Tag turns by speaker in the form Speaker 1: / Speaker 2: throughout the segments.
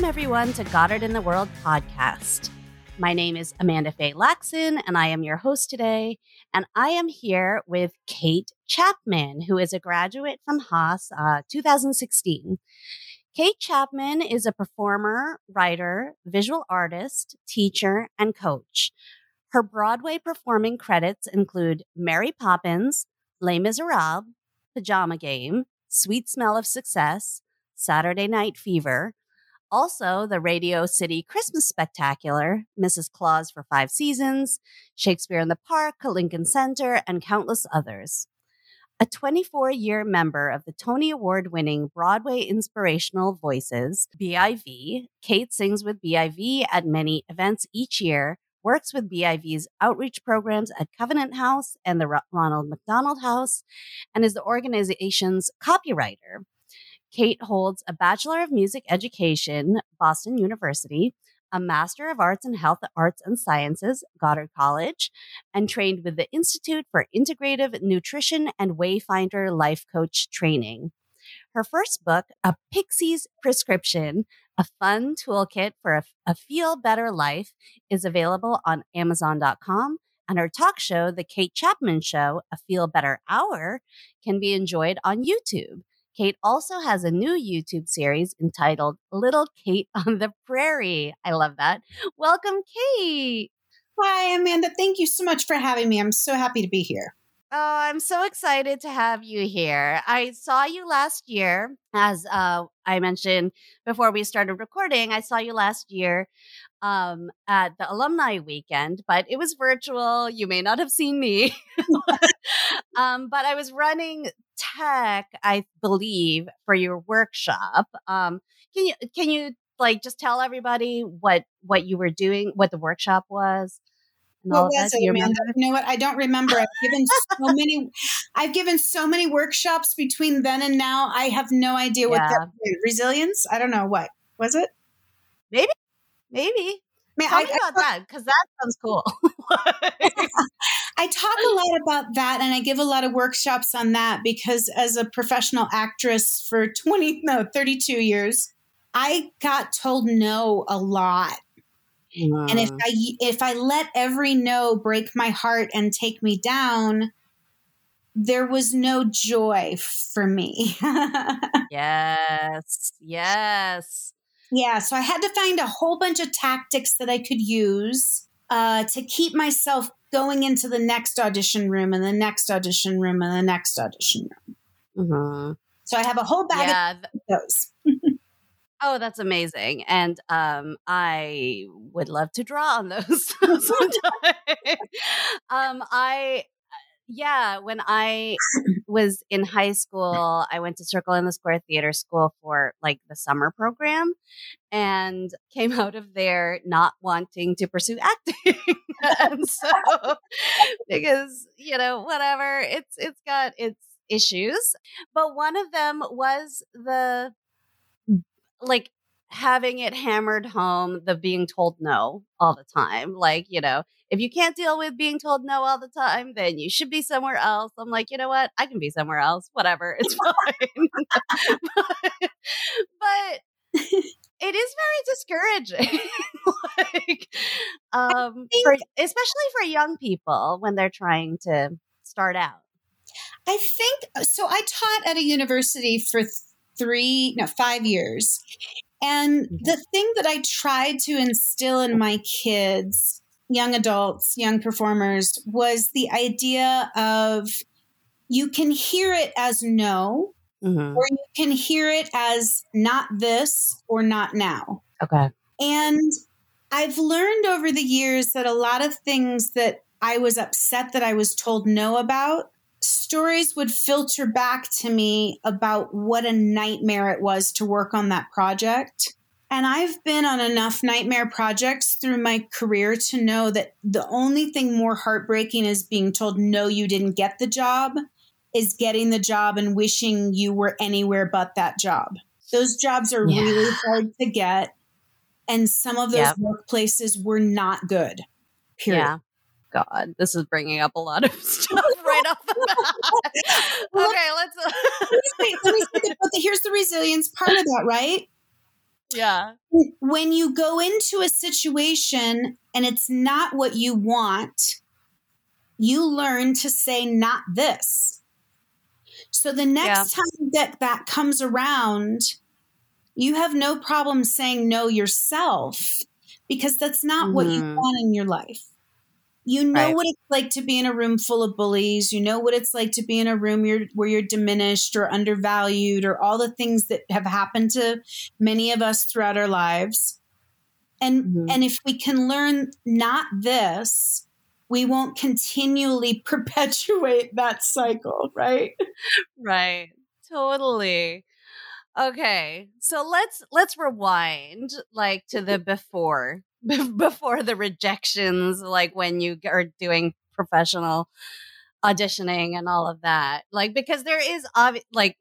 Speaker 1: Welcome, everyone, to Goddard in the World podcast. My name is Amanda Faye Laxon, and I am your host today. And I am here with Kate Chapman, who is a graduate from Haas uh, 2016. Kate Chapman is a performer, writer, visual artist, teacher, and coach. Her Broadway performing credits include Mary Poppins, Les Miserables, Pajama Game, Sweet Smell of Success, Saturday Night Fever, also the Radio City Christmas Spectacular, Mrs. Claus for Five Seasons, Shakespeare in the Park, Lincoln Center, and countless others. A 24 year member of the Tony Award winning Broadway Inspirational Voices, BIV, Kate sings with BIV at many events each year, works with BIV's outreach programs at Covenant House and the Ronald McDonald House, and is the organization's copywriter. Kate holds a Bachelor of Music Education, Boston University, a Master of Arts in Health Arts and Sciences, Goddard College, and trained with the Institute for Integrative Nutrition and Wayfinder Life Coach Training. Her first book, A Pixie's Prescription, a fun toolkit for a, a feel better life, is available on Amazon.com. And her talk show, The Kate Chapman Show, A Feel Better Hour, can be enjoyed on YouTube. Kate also has a new YouTube series entitled Little Kate on the Prairie. I love that. Welcome, Kate.
Speaker 2: Hi, Amanda. Thank you so much for having me. I'm so happy to be here.
Speaker 1: Oh, I'm so excited to have you here. I saw you last year, as uh, I mentioned before we started recording. I saw you last year um, at the alumni weekend, but it was virtual. You may not have seen me, um, but I was running tech, I believe, for your workshop. Um, can you can you like just tell everybody what what you were doing, what the workshop was?
Speaker 2: What was it, Amanda? You know what? I don't remember. I've given so many. I've given so many workshops between then and now. I have no idea what yeah. that resilience. I don't know what was it.
Speaker 1: Maybe, maybe. Man, Tell I, me about I, that because that sounds cool.
Speaker 2: I talk a lot about that and I give a lot of workshops on that because as a professional actress for 20, no, 32 years, I got told no a lot. And if I if I let every no break my heart and take me down, there was no joy for me.
Speaker 1: yes. Yes.
Speaker 2: Yeah, so I had to find a whole bunch of tactics that I could use uh, to keep myself going into the next audition room and the next audition room and the next audition room. Mm-hmm. So I have a whole bag yeah. of those.
Speaker 1: oh, that's amazing. And um, I would love to draw on those sometime. um, I yeah, when I was in high school, I went to Circle in the Square Theater School for like the summer program and came out of there not wanting to pursue acting. and so because, you know, whatever, it's it's got its issues, but one of them was the like having it hammered home the being told no all the time. Like, you know, if you can't deal with being told no all the time, then you should be somewhere else. I'm like, you know what? I can be somewhere else. Whatever. It's fine. but, but it is very discouraging. like, um, think, for, especially for young people when they're trying to start out.
Speaker 2: I think so. I taught at a university for three, no, five years. And mm-hmm. the thing that I tried to instill in my kids, young adults, young performers, was the idea of you can hear it as no, mm-hmm. or you can hear it as not this or not now.
Speaker 1: Okay.
Speaker 2: And I've learned over the years that a lot of things that I was upset that I was told no about stories would filter back to me about what a nightmare it was to work on that project. And I've been on enough nightmare projects through my career to know that the only thing more heartbreaking is being told, no, you didn't get the job, is getting the job and wishing you were anywhere but that job. Those jobs are yeah. really hard to get. And some of those yep. workplaces were not good. Period. Yeah.
Speaker 1: God, this is bringing up a lot of stuff right off the bat. okay, let's.
Speaker 2: wait, let me say but here's the resilience part of that, right?
Speaker 1: Yeah.
Speaker 2: When you go into a situation and it's not what you want, you learn to say, not this. So the next yeah. time that that comes around, you have no problem saying no yourself because that's not mm-hmm. what you mm-hmm. want in your life. You know right. what it's like to be in a room full of bullies. You know what it's like to be in a room you're, where you're diminished or undervalued or all the things that have happened to many of us throughout our lives. And mm-hmm. and if we can learn not this, we won't continually perpetuate that cycle, right?
Speaker 1: Right. Totally. Okay. So let's let's rewind like to the before before the rejections like when you are doing professional auditioning and all of that. Like because there is obvi- like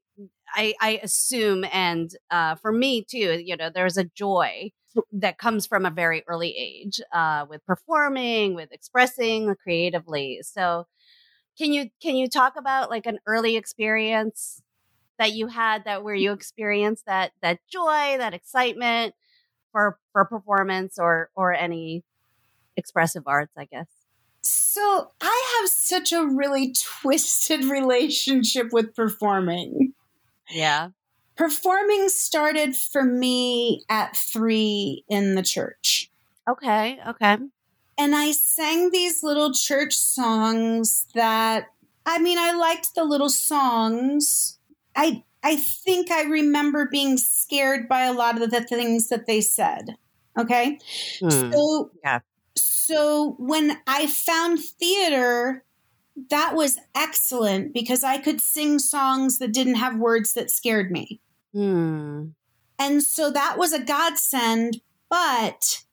Speaker 1: I I assume and uh for me too, you know, there's a joy that comes from a very early age uh, with performing, with expressing creatively. So, can you can you talk about like an early experience that you had that where you experienced that that joy, that excitement for for performance or or any expressive arts, I guess?
Speaker 2: So, I have such a really twisted relationship with performing.
Speaker 1: Yeah
Speaker 2: performing started for me at three in the church.
Speaker 1: Okay, okay.
Speaker 2: And I sang these little church songs that I mean, I liked the little songs. I I think I remember being scared by a lot of the things that they said. Okay. Hmm. So yeah. So when I found theater, that was excellent because I could sing songs that didn't have words that scared me. Hmm. And so that was a godsend. But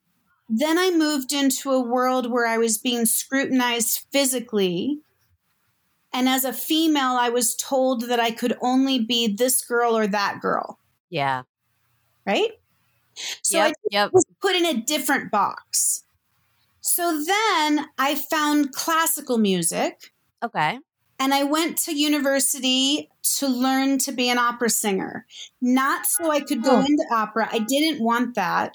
Speaker 2: then I moved into a world where I was being scrutinized physically. And as a female, I was told that I could only be this girl or that girl.
Speaker 1: Yeah.
Speaker 2: Right? So yep, I yep. was put in a different box. So then I found classical music.
Speaker 1: Okay.
Speaker 2: And I went to university to learn to be an opera singer. Not so I could go oh. into opera. I didn't want that.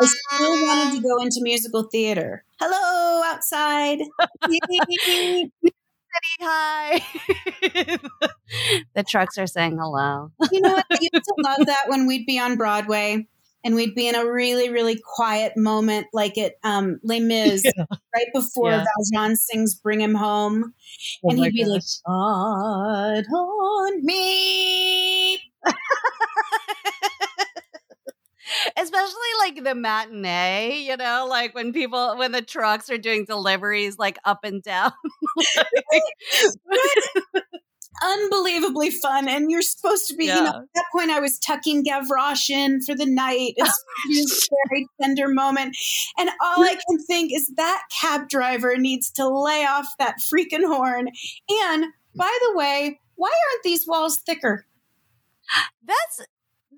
Speaker 2: I still wanted to go into musical theater. Hello, outside.
Speaker 1: Hi. the trucks are saying hello.
Speaker 2: you know what? I used to love that when we'd be on Broadway and we'd be in a really, really quiet moment, like at um, Les Mis, yeah. right before yeah. Valjean sings "Bring Him Home," oh and he'd be gosh. like, "God on me."
Speaker 1: Especially like the matinee, you know, like when people when the trucks are doing deliveries like up and down.
Speaker 2: unbelievably fun. And you're supposed to be, yeah. you know, at that point I was tucking Gavroche in for the night. It's a very tender moment. And all I can think is that cab driver needs to lay off that freaking horn. And by the way, why aren't these walls thicker?
Speaker 1: That's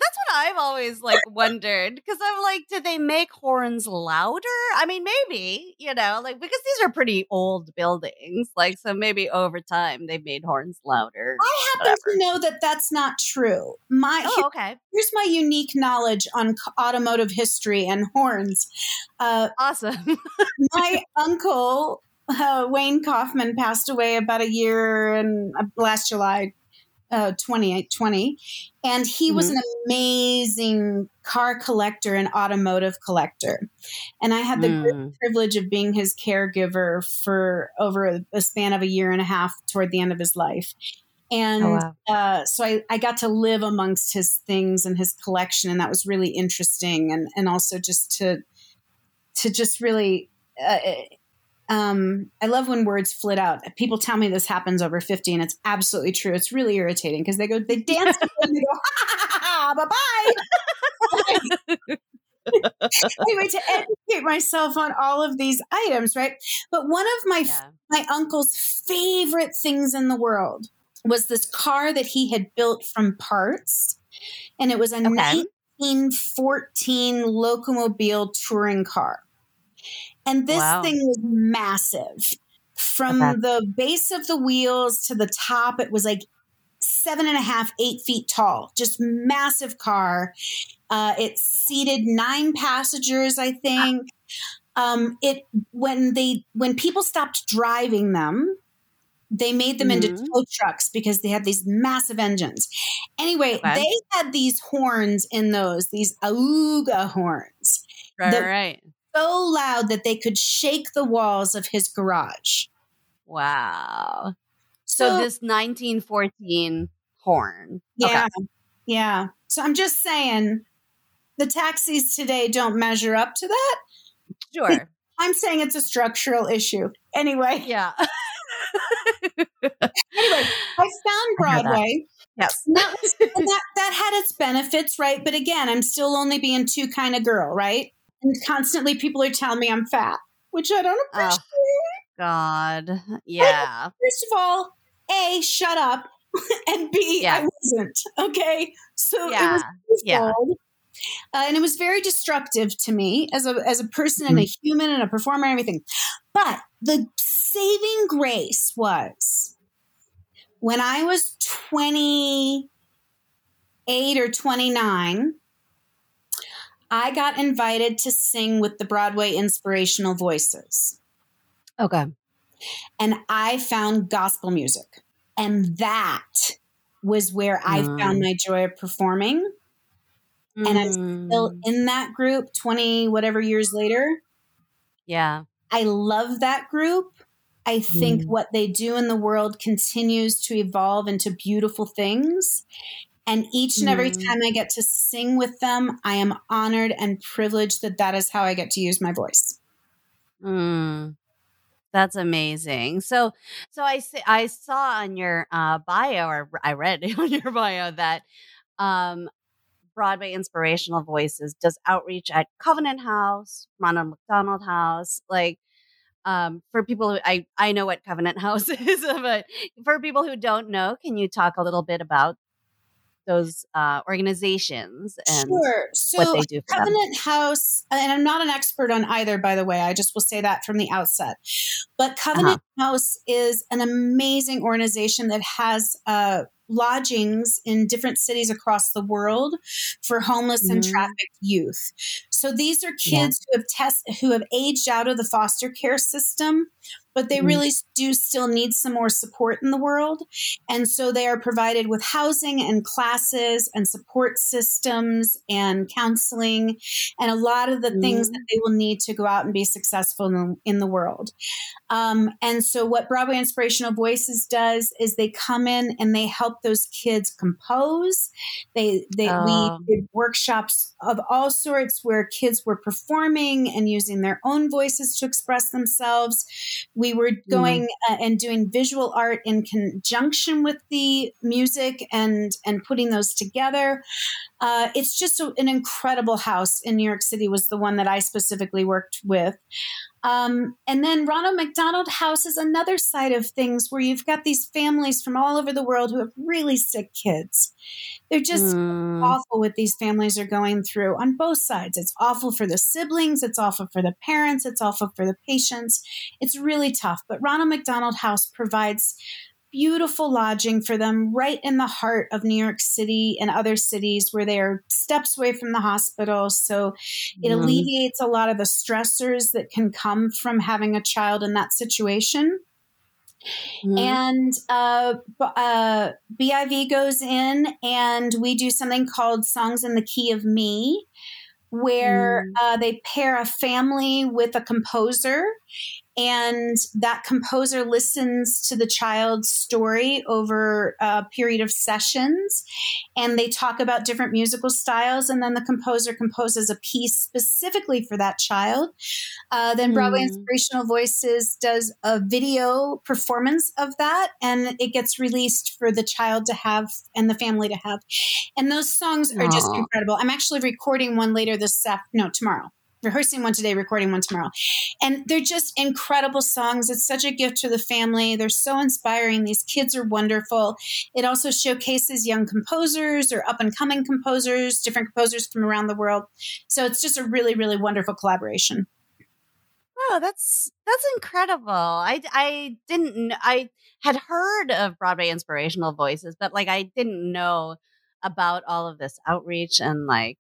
Speaker 1: that's what I've always like wondered because I'm like, did they make horns louder? I mean, maybe you know, like because these are pretty old buildings, like so maybe over time they made horns louder.
Speaker 2: I happen whatever. to know that that's not true. My
Speaker 1: oh, okay.
Speaker 2: Here's my unique knowledge on automotive history and horns.
Speaker 1: Uh, awesome.
Speaker 2: my uncle uh, Wayne Kaufman passed away about a year and uh, last July uh, 2020. And he mm-hmm. was an amazing car collector and automotive collector. And I had the mm. privilege of being his caregiver for over a span of a year and a half toward the end of his life. And oh, wow. uh, so I, I got to live amongst his things and his collection, and that was really interesting. And and also just to to just really uh, um, I love when words flit out. People tell me this happens over 50 and it's absolutely true. It's really irritating because they go, they dance and they go, ha ha ha, bye bye. anyway, to educate myself on all of these items, right? But one of my yeah. my uncle's favorite things in the world was this car that he had built from parts, and it was a okay. 1914 Locomobile touring car. And this wow. thing was massive. From okay. the base of the wheels to the top, it was like seven and a half, eight feet tall, just massive car. Uh, it seated nine passengers, I think. Um, it when they when people stopped driving them, they made them mm-hmm. into tow trucks because they had these massive engines. Anyway, okay. they had these horns in those, these auga horns.
Speaker 1: Right, right.
Speaker 2: So loud that they could shake the walls of his garage.
Speaker 1: Wow. So, so this 1914 horn.
Speaker 2: Yeah. Okay. Yeah. So I'm just saying the taxis today don't measure up to that.
Speaker 1: Sure.
Speaker 2: I'm saying it's a structural issue. Anyway.
Speaker 1: Yeah.
Speaker 2: anyway, I found Broadway.
Speaker 1: Yes.
Speaker 2: And that, was, and that, that had its benefits, right? But again, I'm still only being two kind of girl, right? And constantly people are telling me I'm fat, which I don't appreciate. Oh,
Speaker 1: God. Yeah.
Speaker 2: first of all, A, shut up. and B. I wasn't. Okay. So yeah. it was yeah. Uh, and it was very destructive to me as a as a person mm-hmm. and a mm-hmm. human and a performer and everything. But the saving grace was when I was 28 or 29, I got invited to sing with the Broadway Inspirational Voices.
Speaker 1: Okay.
Speaker 2: And I found gospel music. And that was where I mm. found my joy of performing. Mm. And I'm still mm. in that group 20 whatever years later.
Speaker 1: Yeah.
Speaker 2: I love that group. I think mm. what they do in the world continues to evolve into beautiful things. And each and every mm. time I get to sing with them, I am honored and privileged that that is how I get to use my voice.
Speaker 1: Mm. That's amazing. So, so I say, I saw on your uh, bio, or I read on your bio that um, Broadway Inspirational Voices does outreach at Covenant House, Ronald McDonald House, like um, for people who I, I know what Covenant House is, but for people who don't know, can you talk a little bit about those uh, organizations and sure. so what they do
Speaker 2: Covenant them. House, and I'm not an expert on either, by the way. I just will say that from the outset. But Covenant uh-huh. House is an amazing organization that has uh, lodgings in different cities across the world for homeless mm-hmm. and trafficked youth. So these are kids yeah. who have test who have aged out of the foster care system but they mm-hmm. really do still need some more support in the world. And so they are provided with housing and classes and support systems and counseling and a lot of the mm-hmm. things that they will need to go out and be successful in the, in the world. Um, and so what Broadway Inspirational Voices does is they come in and they help those kids compose. They, they, oh. we did workshops of all sorts where kids were performing and using their own voices to express themselves we were mm-hmm. going mm. uh, and doing visual art in conjunction with the music and and putting those together. Uh, it's just a, an incredible house in New York City. Was the one that I specifically worked with. Um, and then Ronald McDonald House is another side of things where you've got these families from all over the world who have really sick kids. They're just mm. awful what these families are going through on both sides. It's awful for the siblings, it's awful for the parents, it's awful for the patients. It's really tough. But Ronald McDonald House provides beautiful lodging for them right in the heart of New York City and other cities where they are steps away from the hospital. So it mm. alleviates a lot of the stressors that can come from having a child in that situation. Mm. And uh, uh, BIV goes in and we do something called Songs in the Key of Me, where mm. uh, they pair a family with a composer and that composer listens to the child's story over a period of sessions and they talk about different musical styles and then the composer composes a piece specifically for that child uh, then broadway mm. inspirational voices does a video performance of that and it gets released for the child to have and the family to have and those songs are Aww. just incredible i'm actually recording one later this no tomorrow rehearsing one today, recording one tomorrow. And they're just incredible songs. It's such a gift to the family. They're so inspiring. These kids are wonderful. It also showcases young composers or up and coming composers, different composers from around the world. So it's just a really, really wonderful collaboration.
Speaker 1: Oh, that's that's incredible. I I didn't I had heard of Broadway inspirational voices, but like I didn't know about all of this outreach and like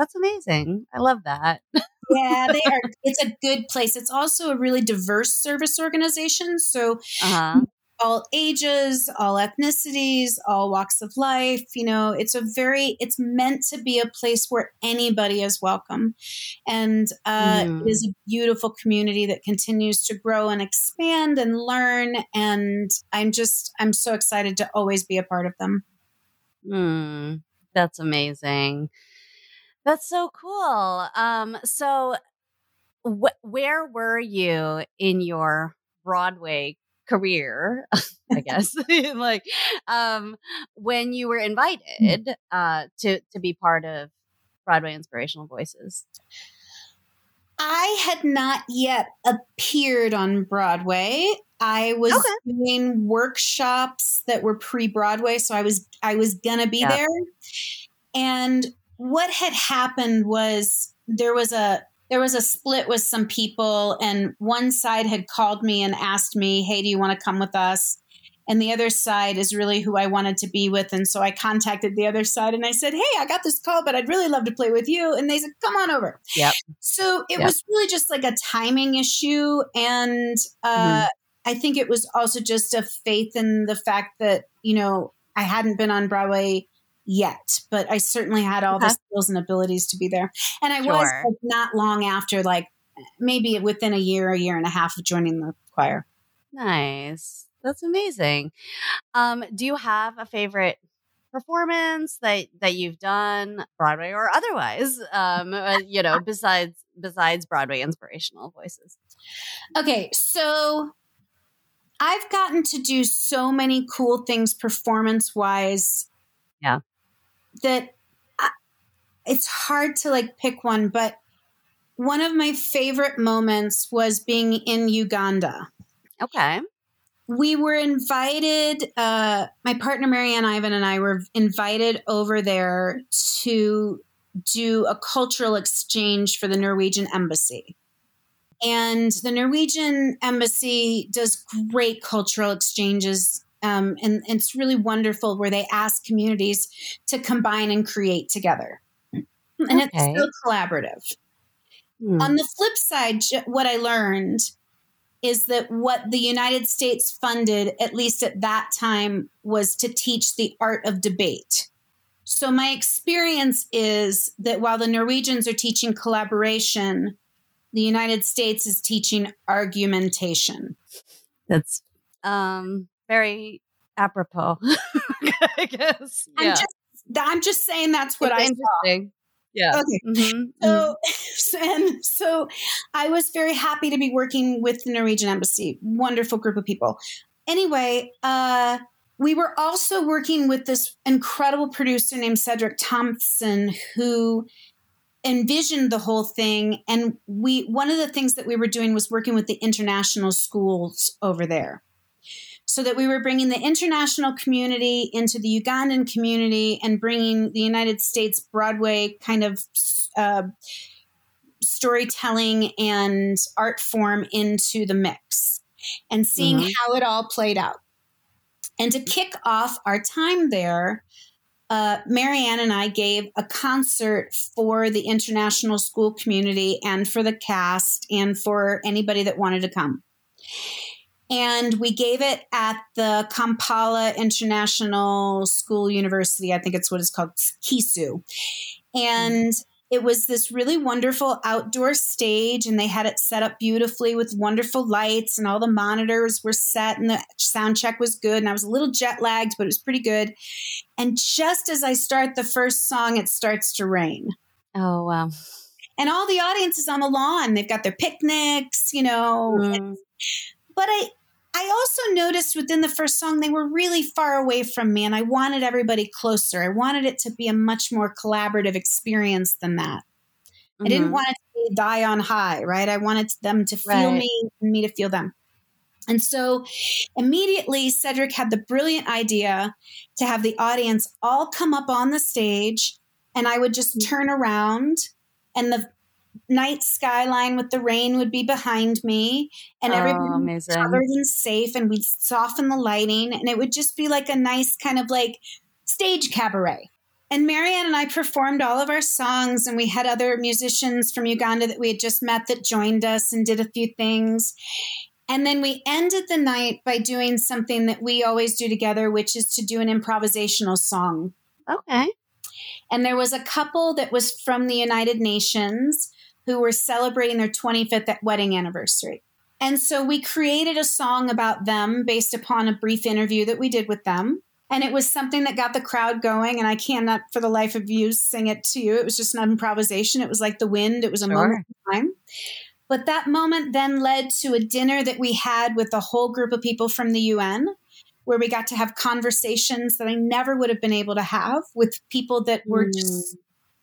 Speaker 1: That's amazing. I love that.
Speaker 2: yeah, they are. It's a good place. It's also a really diverse service organization. So uh-huh all ages, all ethnicities, all walks of life. You know, it's a very, it's meant to be a place where anybody is welcome. And uh, mm. it is a beautiful community that continues to grow and expand and learn. And I'm just, I'm so excited to always be a part of them.
Speaker 1: Mm, that's amazing. That's so cool. Um, so, wh- where were you in your Broadway career, I guess, like um, when you were mm. invited uh, to to be part of Broadway Inspirational Voices?
Speaker 2: I had not yet appeared on Broadway. I was okay. doing workshops that were pre-Broadway, so I was I was gonna be there. And what had happened was there was a there was a split with some people, and one side had called me and asked me, Hey, do you want to come with us? And the other side is really who I wanted to be with. And so I contacted the other side and I said, Hey, I got this call, but I'd really love to play with you. And they said, Come on over.
Speaker 1: Yep.
Speaker 2: So it yep. was really just like a timing issue. And uh, mm-hmm. I think it was also just a faith in the fact that, you know, I hadn't been on Broadway yet, but I certainly had all okay. the skills and abilities to be there. And I sure. was like, not long after, like maybe within a year, a year and a half of joining the choir.
Speaker 1: Nice. That's amazing. Um, do you have a favorite performance that that you've done broadway or otherwise um uh, you know besides besides broadway inspirational voices
Speaker 2: okay so i've gotten to do so many cool things performance wise
Speaker 1: yeah
Speaker 2: that I, it's hard to like pick one, but one of my favorite moments was being in Uganda.
Speaker 1: Okay.
Speaker 2: We were invited, uh, my partner Marianne Ivan and I were invited over there to do a cultural exchange for the Norwegian embassy. And the Norwegian embassy does great cultural exchanges um, and, and, it's really wonderful where they ask communities to combine and create together. And okay. it's still collaborative. Hmm. On the flip side, what I learned is that what the United States funded, at least at that time, was to teach the art of debate. So, my experience is that while the Norwegians are teaching collaboration, the United States is teaching argumentation.
Speaker 1: That's um, very apropos, I guess.
Speaker 2: I'm just, I'm just saying that's what it's I saw.
Speaker 1: Yeah.
Speaker 2: Okay. Mm-hmm. So, mm-hmm. and so I was very happy to be working with the Norwegian embassy. Wonderful group of people. Anyway, uh, we were also working with this incredible producer named Cedric Thompson who envisioned the whole thing and we one of the things that we were doing was working with the international schools over there so that we were bringing the international community into the Ugandan community and bringing the United States Broadway kind of uh, storytelling and art form into the mix and seeing mm-hmm. how it all played out. And to kick off our time there, uh, Marianne and I gave a concert for the international school community and for the cast and for anybody that wanted to come and we gave it at the Kampala International School University. I think it's what it's called, KISU. And it was this really wonderful outdoor stage, and they had it set up beautifully with wonderful lights, and all the monitors were set, and the sound check was good. And I was a little jet lagged, but it was pretty good. And just as I start the first song, it starts to rain.
Speaker 1: Oh, wow.
Speaker 2: And all the audience is on the lawn. They've got their picnics, you know. Mm. But I, I also noticed within the first song, they were really far away from me, and I wanted everybody closer. I wanted it to be a much more collaborative experience than that. Mm-hmm. I didn't mm-hmm. want it to die on high, right? I wanted them to feel right. me and me to feel them. And so immediately, Cedric had the brilliant idea to have the audience all come up on the stage, and I would just mm. turn around, and the night skyline with the rain would be behind me and oh, was covered and safe and we'd soften the lighting and it would just be like a nice kind of like stage cabaret and Marianne and I performed all of our songs, and we had other musicians from Uganda that we had just met that joined us and did a few things. And then we ended the night by doing something that we always do together, which is to do an improvisational song.
Speaker 1: Okay.
Speaker 2: And there was a couple that was from the United Nations who were celebrating their 25th wedding anniversary. And so we created a song about them based upon a brief interview that we did with them. And it was something that got the crowd going. And I cannot, for the life of you, sing it to you. It was just an improvisation. It was like the wind, it was a sure. moment of time. But that moment then led to a dinner that we had with a whole group of people from the UN, where we got to have conversations that I never would have been able to have with people that were mm. just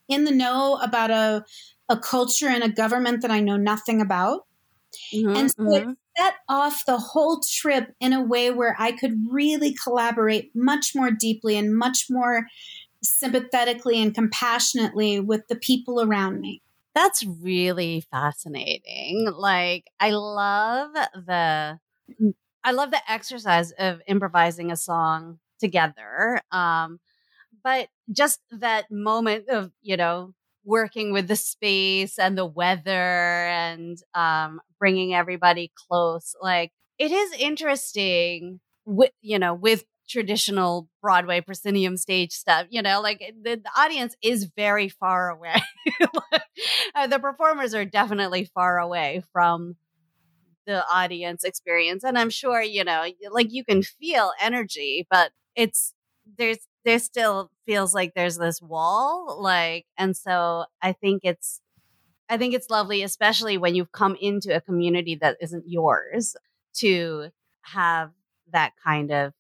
Speaker 2: in the know about a, a culture and a government that I know nothing about. Mm-hmm, and so mm-hmm. it set off the whole trip in a way where I could really collaborate much more deeply and much more sympathetically and compassionately with the people around me.
Speaker 1: That's really fascinating. Like I love the I love the exercise of improvising a song together. Um but just that moment of, you know, working with the space and the weather and um bringing everybody close like it is interesting with you know with traditional Broadway proscenium stage stuff. You know, like the, the audience is very far away. uh, the performers are definitely far away from the audience experience. And I'm sure, you know, like you can feel energy, but it's, there's, there still feels like there's this wall. Like, and so I think it's, I think it's lovely, especially when you've come into a community that isn't yours to have that kind of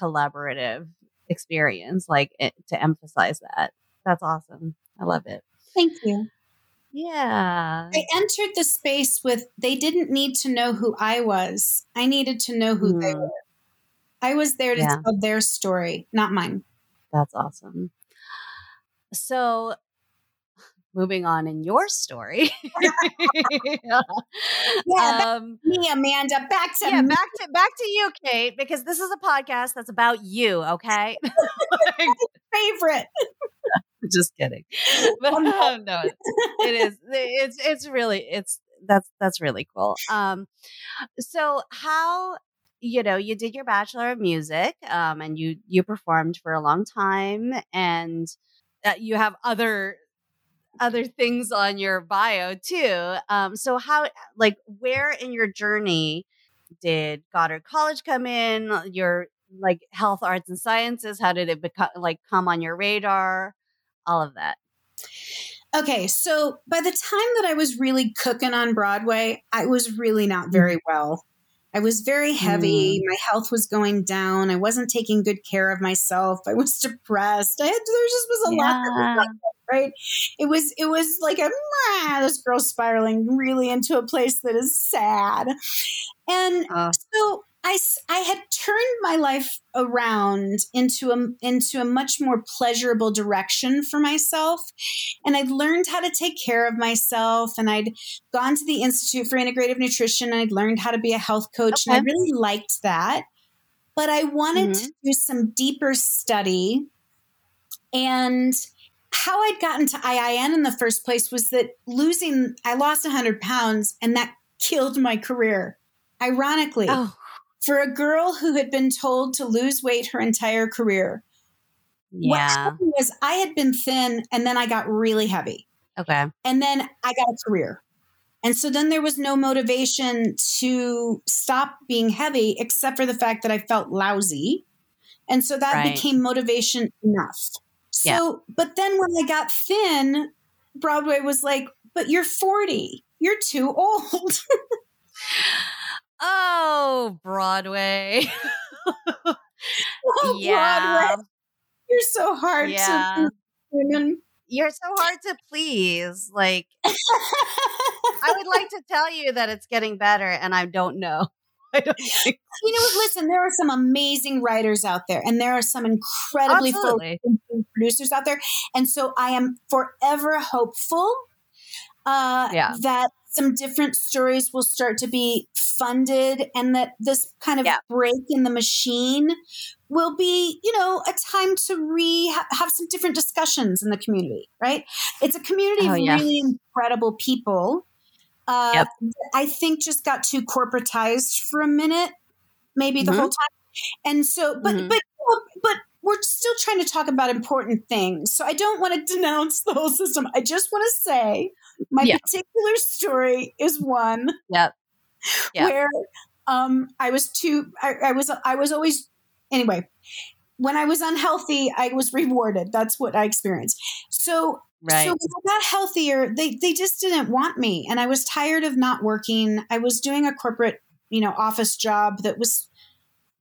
Speaker 1: collaborative experience, like it, to emphasize that. That's awesome. I love it.
Speaker 2: Thank you.
Speaker 1: Yeah.
Speaker 2: I entered the space with, they didn't need to know who I was. I needed to know who mm. they were. I was there to yeah. tell their story, not mine.
Speaker 1: That's awesome. So, moving on in your story.
Speaker 2: yeah, um, me, Amanda. Back to
Speaker 1: yeah, me. back to back to you, Kate, because this is a podcast that's about you. Okay,
Speaker 2: favorite.
Speaker 1: Just kidding, but um, no, it is. It's it's really it's that's that's really cool. Um, so how you know you did your bachelor of music, um, and you you performed for a long time, and uh, you have other other things on your bio too. Um, so how, like, where in your journey did Goddard College come in? Your like health, arts, and sciences. How did it become like come on your radar? All of that.
Speaker 2: Okay, so by the time that I was really cooking on Broadway, I was really not mm. very well. I was very heavy. Mm. My health was going down. I wasn't taking good care of myself. I was depressed. I had there just was a yeah. lot right? It was it was like a this girl spiraling really into a place that is sad, and so I, I had turned my life around into a into a much more pleasurable direction for myself and I'd learned how to take care of myself and I'd gone to the Institute for Integrative Nutrition and I'd learned how to be a health coach okay. and I really liked that but I wanted mm-hmm. to do some deeper study and how I'd gotten to IIN in the first place was that losing, I lost 100 pounds and that killed my career. Ironically, oh. For a girl who had been told to lose weight her entire career,
Speaker 1: yeah. what happened
Speaker 2: was I had been thin and then I got really heavy.
Speaker 1: Okay.
Speaker 2: And then I got a career. And so then there was no motivation to stop being heavy except for the fact that I felt lousy. And so that right. became motivation enough. So, yeah. but then when I got thin, Broadway was like, but you're 40. You're too old.
Speaker 1: oh, Broadway.
Speaker 2: oh, yeah. Broadway. You're so hard yeah. to women.
Speaker 1: You're so hard to please. Like, I would like to tell you that it's getting better, and I don't know. I don't think.
Speaker 2: You know, listen, there are some amazing writers out there, and there are some incredibly producers out there. And so I am forever hopeful uh, yeah. that some different stories will start to be funded and that this kind of
Speaker 1: Yeah.
Speaker 2: break in the machine will be you know a time to re ha- have some different discussions in the community right it's a community
Speaker 1: Oh,
Speaker 2: of
Speaker 1: yeah.
Speaker 2: really incredible people uh,
Speaker 1: Yep.
Speaker 2: i think just got too corporatized for a minute maybe the
Speaker 1: Mhm.
Speaker 2: whole time and so but
Speaker 1: Mhm.
Speaker 2: but but we're still trying to talk about important things so i don't want to denounce the whole system i just want to say my
Speaker 1: Yeah.
Speaker 2: particular story is one
Speaker 1: Yep. Yeah.
Speaker 2: where um i was too I, I was i was always anyway when i was unhealthy i was rewarded that's what i experienced so
Speaker 1: Right.
Speaker 2: so when I got healthier, they they just didn't want me, and I was tired of not working. I was doing a corporate, you know, office job that was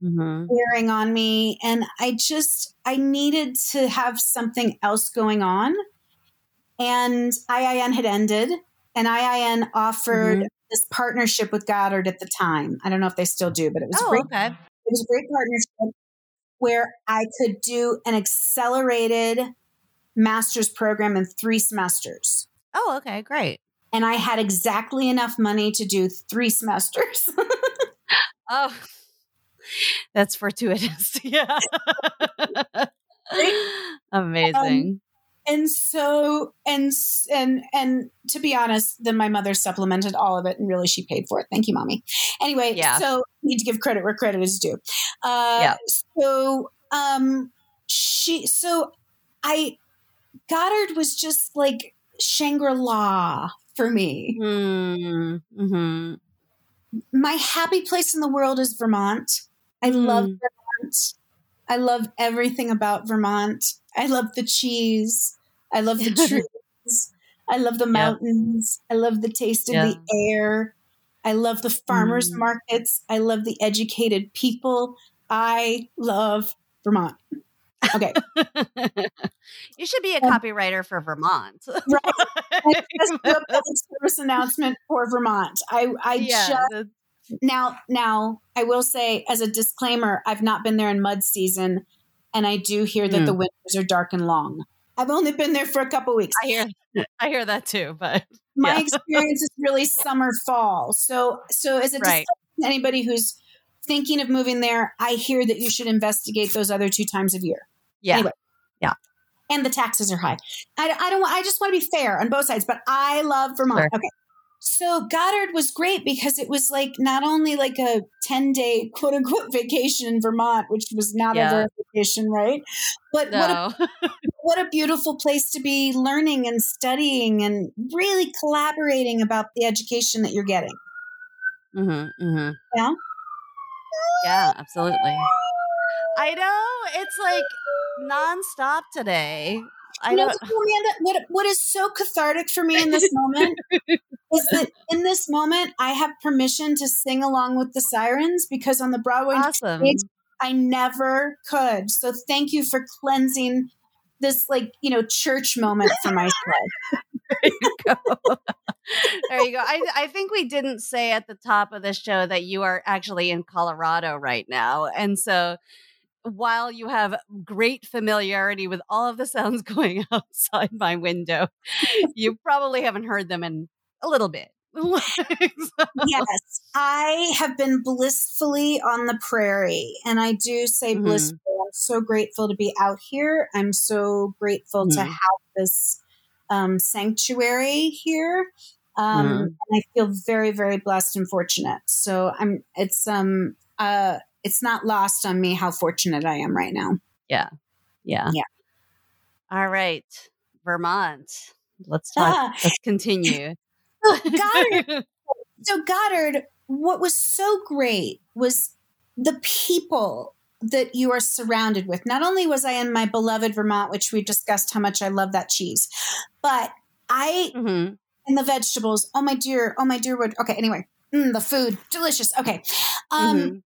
Speaker 1: Mhm.
Speaker 2: wearing on me, and I just I needed to have something else going on. And IIN had ended, and IIN offered
Speaker 1: Mhm.
Speaker 2: this partnership with Goddard at the time. I don't know if they still do, but it was
Speaker 1: Oh,
Speaker 2: great
Speaker 1: okay.
Speaker 2: it was a great partnership where I could do an accelerated master's program in three semesters.
Speaker 1: Oh, okay. Great.
Speaker 2: And I had exactly enough money to do three semesters.
Speaker 1: Oh, that's fortuitous. Yeah. Amazing.
Speaker 2: And so and and and to be honest, then my mother supplemented all of it and really she paid for it. Thank you, mommy. Anyway,
Speaker 1: Yeah.
Speaker 2: so need to give credit where credit is due. Uh
Speaker 1: Yeah.
Speaker 2: so um she so I Goddard was just like Shangri-La for me.
Speaker 1: mm-hmm.
Speaker 2: my happy place in the world is Vermont. I love
Speaker 1: Mm.
Speaker 2: Vermont. I love everything about Vermont. I love the cheese. I love the trees. I love the
Speaker 1: Yeah.
Speaker 2: mountains. I love the taste of the air. I love the farmers
Speaker 1: Mm.
Speaker 2: markets. I love the educated people. I love Vermont. Okay.
Speaker 1: you should be a
Speaker 2: Um,
Speaker 1: copywriter for Vermont.
Speaker 2: Right. I just do a public service announcement for Vermont. I, I
Speaker 1: yeah.
Speaker 2: just Now, now I will say as a disclaimer, I've not been there in mud season, and I do hear that
Speaker 1: Mm.
Speaker 2: the winters are dark and long. I've only been there for a couple weeks.
Speaker 1: I hear I hear that too, but
Speaker 2: My
Speaker 1: yeah.
Speaker 2: experience is really summer fall. So, so as a
Speaker 1: Right.
Speaker 2: to anybody who's thinking of moving there, I hear that you should investigate those other two times of year.
Speaker 1: yeah.
Speaker 2: Anyway. Yeah. And the taxes are high. I, I don't. want- I just want to be fair on both sides, but I love Vermont.
Speaker 1: Sure.
Speaker 2: Okay. So Goddard was great because it was like not only like a 10 day quote unquote vacation in Vermont, which was not
Speaker 1: Yeah.
Speaker 2: a vacation, right? But what, a, what a beautiful place to be learning and studying and really collaborating about the education that you're getting.
Speaker 1: hmm hmm
Speaker 2: Yeah.
Speaker 1: Yeah, absolutely. I know. It's like nonstop today. I don't
Speaker 2: Amanda, what, what is so cathartic for me in this moment is that in this moment, I have permission to sing along with the sirens because on the Broadway
Speaker 1: awesome.
Speaker 2: stage, I never could. So thank you for cleansing this, like, you know, church moment for myself.
Speaker 1: There you go. there you go. I, I think we didn't say at the top of the show that you are actually in Colorado right now. And so while you have great familiarity with all of the sounds going outside my window, you probably haven't heard them in a little bit. So-
Speaker 2: yes, I have been blissfully on the prairie. And I do say
Speaker 1: Mhm.
Speaker 2: blissful. I'm so grateful to be out here. I'm so grateful to
Speaker 1: Mhm.
Speaker 2: have this um, sanctuary here. Um,
Speaker 1: Mhm.
Speaker 2: And I feel very, very blessed and fortunate. So I'm, it's, um, uh, it's not lost on me how fortunate I am right now.
Speaker 1: yeah.
Speaker 2: Yeah. Yeah.
Speaker 1: All right. Vermont. Let's talk.
Speaker 2: Ah,
Speaker 1: Let's continue.
Speaker 2: so Goddard, so Goddard, what was so great was the people that you are surrounded with. Not only was I in my beloved Vermont, which we discussed how much I love that cheese, but I
Speaker 1: Mhm.
Speaker 2: and the vegetables. Oh my dear, oh my dear wood. Okay, anyway, mm, the food, delicious. Okay, um,
Speaker 1: Mhm.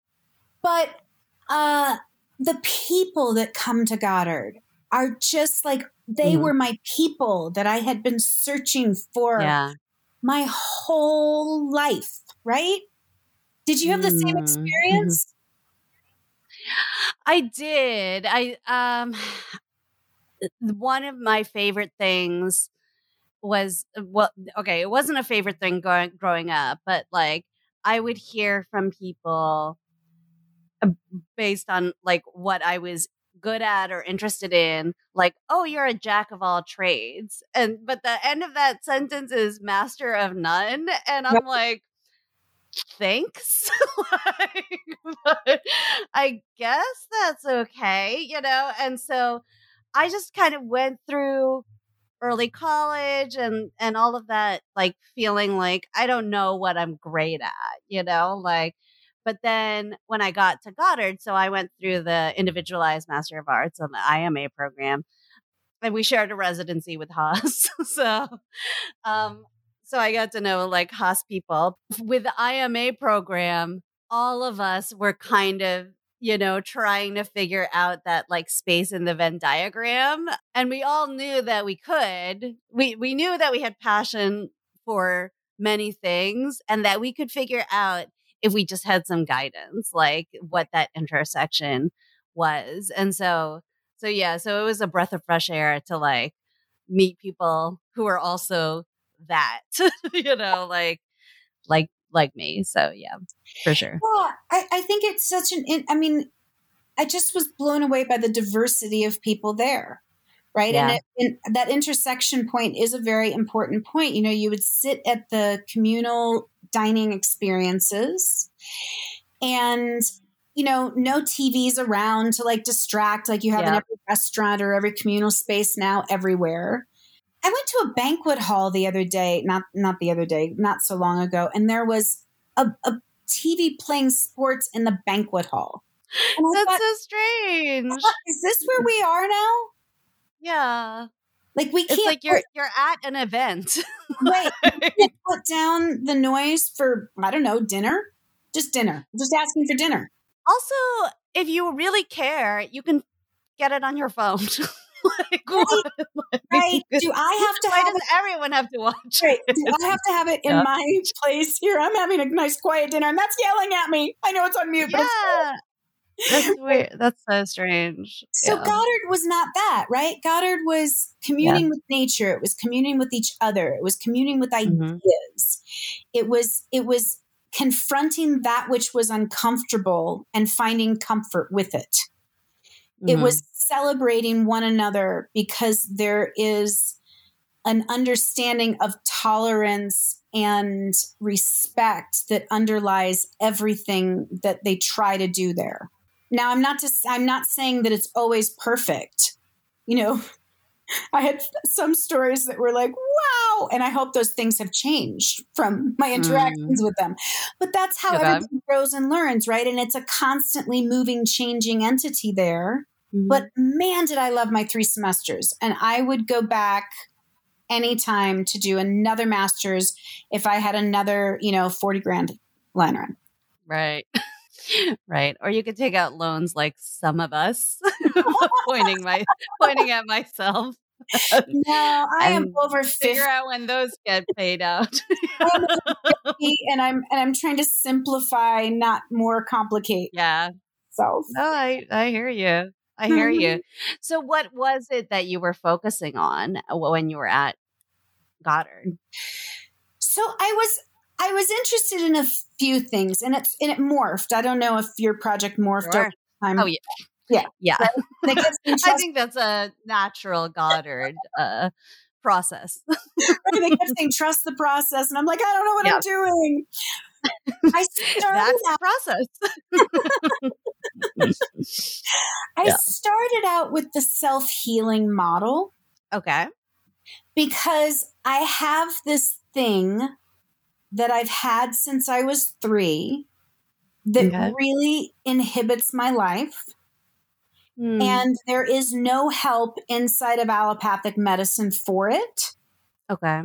Speaker 2: But uh, the people that come to Goddard are just like they
Speaker 1: Mhm.
Speaker 2: were my people that I had been searching for
Speaker 1: Yeah.
Speaker 2: my whole life, right? Did you have the same
Speaker 1: Mm,
Speaker 2: experience?
Speaker 1: I did. I um one of my favorite things was well okay it wasn't a favorite thing going growing up but like i would hear from people Uh, based on like what i was good at or interested in like oh you're a jack of all trades and but the end of that sentence is master of none and i'm like thanks. Like, i guess that's okay you know and so i just kind of went through early college and and all of that like feeling like i don't know what i'm great at you know like but then when I got to Goddard, so I went through the individualized Master of Arts on the IMA program, and we shared a residency with HAS. so, um, so I got to know like HAS people with the IMA program. All of us were kind of you know, trying to figure out that like space in the Venn diagram. And we all knew that we could. We we knew that we had passion for many things and that we could figure out if we just had some guidance, like what that intersection was. And so, so yeah, so it was a breath of fresh air to like meet people who are also that, you know, like, like, like me. So yeah, for sure.
Speaker 2: Yeah, I, I think it's such an, I mean, I just was blown away by the diversity of people there right yeah. and, it, and, that intersection point is a very important point you know you would sit at the communal dining experiences. And you know no tvs around to like distract like you have yeah. in every restaurant or every communal space now everywhere. I went to a banquet hall the other day not not the other day not so long ago and there was a, a tv playing sports in the banquet hall.
Speaker 1: That's thought, so strange.
Speaker 2: is this where we are now?
Speaker 1: Yeah
Speaker 2: like we can't.
Speaker 1: It's like you're put, you're at an event.
Speaker 2: right. put down the noise for I don't know dinner. Just dinner. Just asking for dinner.
Speaker 1: Also, if you really care, you can get it on your phone.
Speaker 2: like, right. Like, right. Do I have to
Speaker 1: why
Speaker 2: have
Speaker 1: does
Speaker 2: it?
Speaker 1: everyone have to watch
Speaker 2: right. Do I have to have it in yeah. my place here? I'm having a nice quiet dinner and that's yelling at me. I know it's on mute,
Speaker 1: yeah. That's weird. That's so strange.
Speaker 2: So yeah. Goddard was not that, right? Goddard was communing yeah. with nature. It was communing with each other. It was communing with mm-hmm. ideas. Mm-hmm. It was it was confronting that which was uncomfortable and finding comfort with it. Mm-hmm. It was celebrating one another because there is an understanding of tolerance and respect that underlies everything that they try to do there. Now, I'm not just, I'm not saying that it's always perfect. You know, I had some stories that were like, wow. And I hope those things have changed from my interactions mm. with them. But that's how yeah, everything grows and learns, right? And it's a constantly moving, changing entity there. Mm. But man, did I love my three semesters. And I would go back anytime to do another master's if I had another, you know, 40 grand line run.
Speaker 1: Right. right or you could take out loans like some of us pointing my pointing at myself.
Speaker 2: No i am over 50
Speaker 1: figure out when those get paid out.
Speaker 2: And i'm and i'm trying to simplify not more complicate
Speaker 1: yeah.
Speaker 2: so
Speaker 1: no i i hear you. I hear mm-hmm. you so what was it that you were focusing on uh, when you were at goddard?
Speaker 2: So i was I was interested in a few things, and it and it morphed. I don't know if your project morphed sure. over time.
Speaker 1: Oh yeah,
Speaker 2: yeah,
Speaker 1: yeah. I think that's a natural Goddard uh, process.
Speaker 2: they kept saying trust the process, and I'm like, I don't know what yeah. I'm doing. I
Speaker 1: started That's out,
Speaker 2: process. I yeah. started out with the self healing model.
Speaker 1: Okay.
Speaker 2: Because I have this thing that I've had since I was three that okay. really inhibits my life. Mm. And there is no help inside of allopathic medicine for it.
Speaker 1: Okay.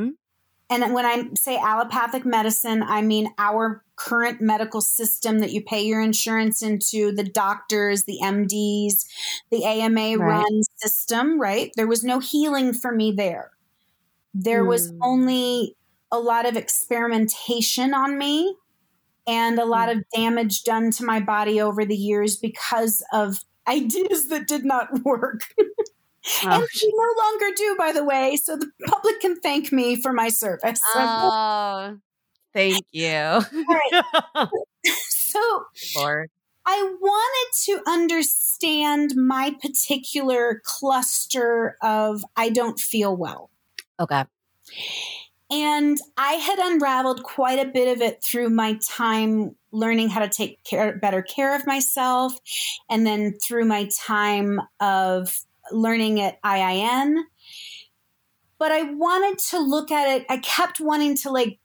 Speaker 2: And when I say allopathic medicine, I mean our current medical system that you pay your insurance into, the doctors, the MDs, the AMA right. run system, right? There was no healing for me there. There mm. was hmm. only a lot of experimentation on me and a lot mm. of damage done to my body over the years because of ideas that did not work. Oh, and we no longer do, by the way. So the public can thank me for my service.
Speaker 1: Oh, thank you.
Speaker 2: so, Lord. I wanted to understand my particular cluster of I don't feel well.
Speaker 1: Okay.
Speaker 2: And I had unraveled quite a bit of it through my time learning how to take care, better care of myself, and then through my time of learning at IIN. But I wanted to look at it, I kept wanting to like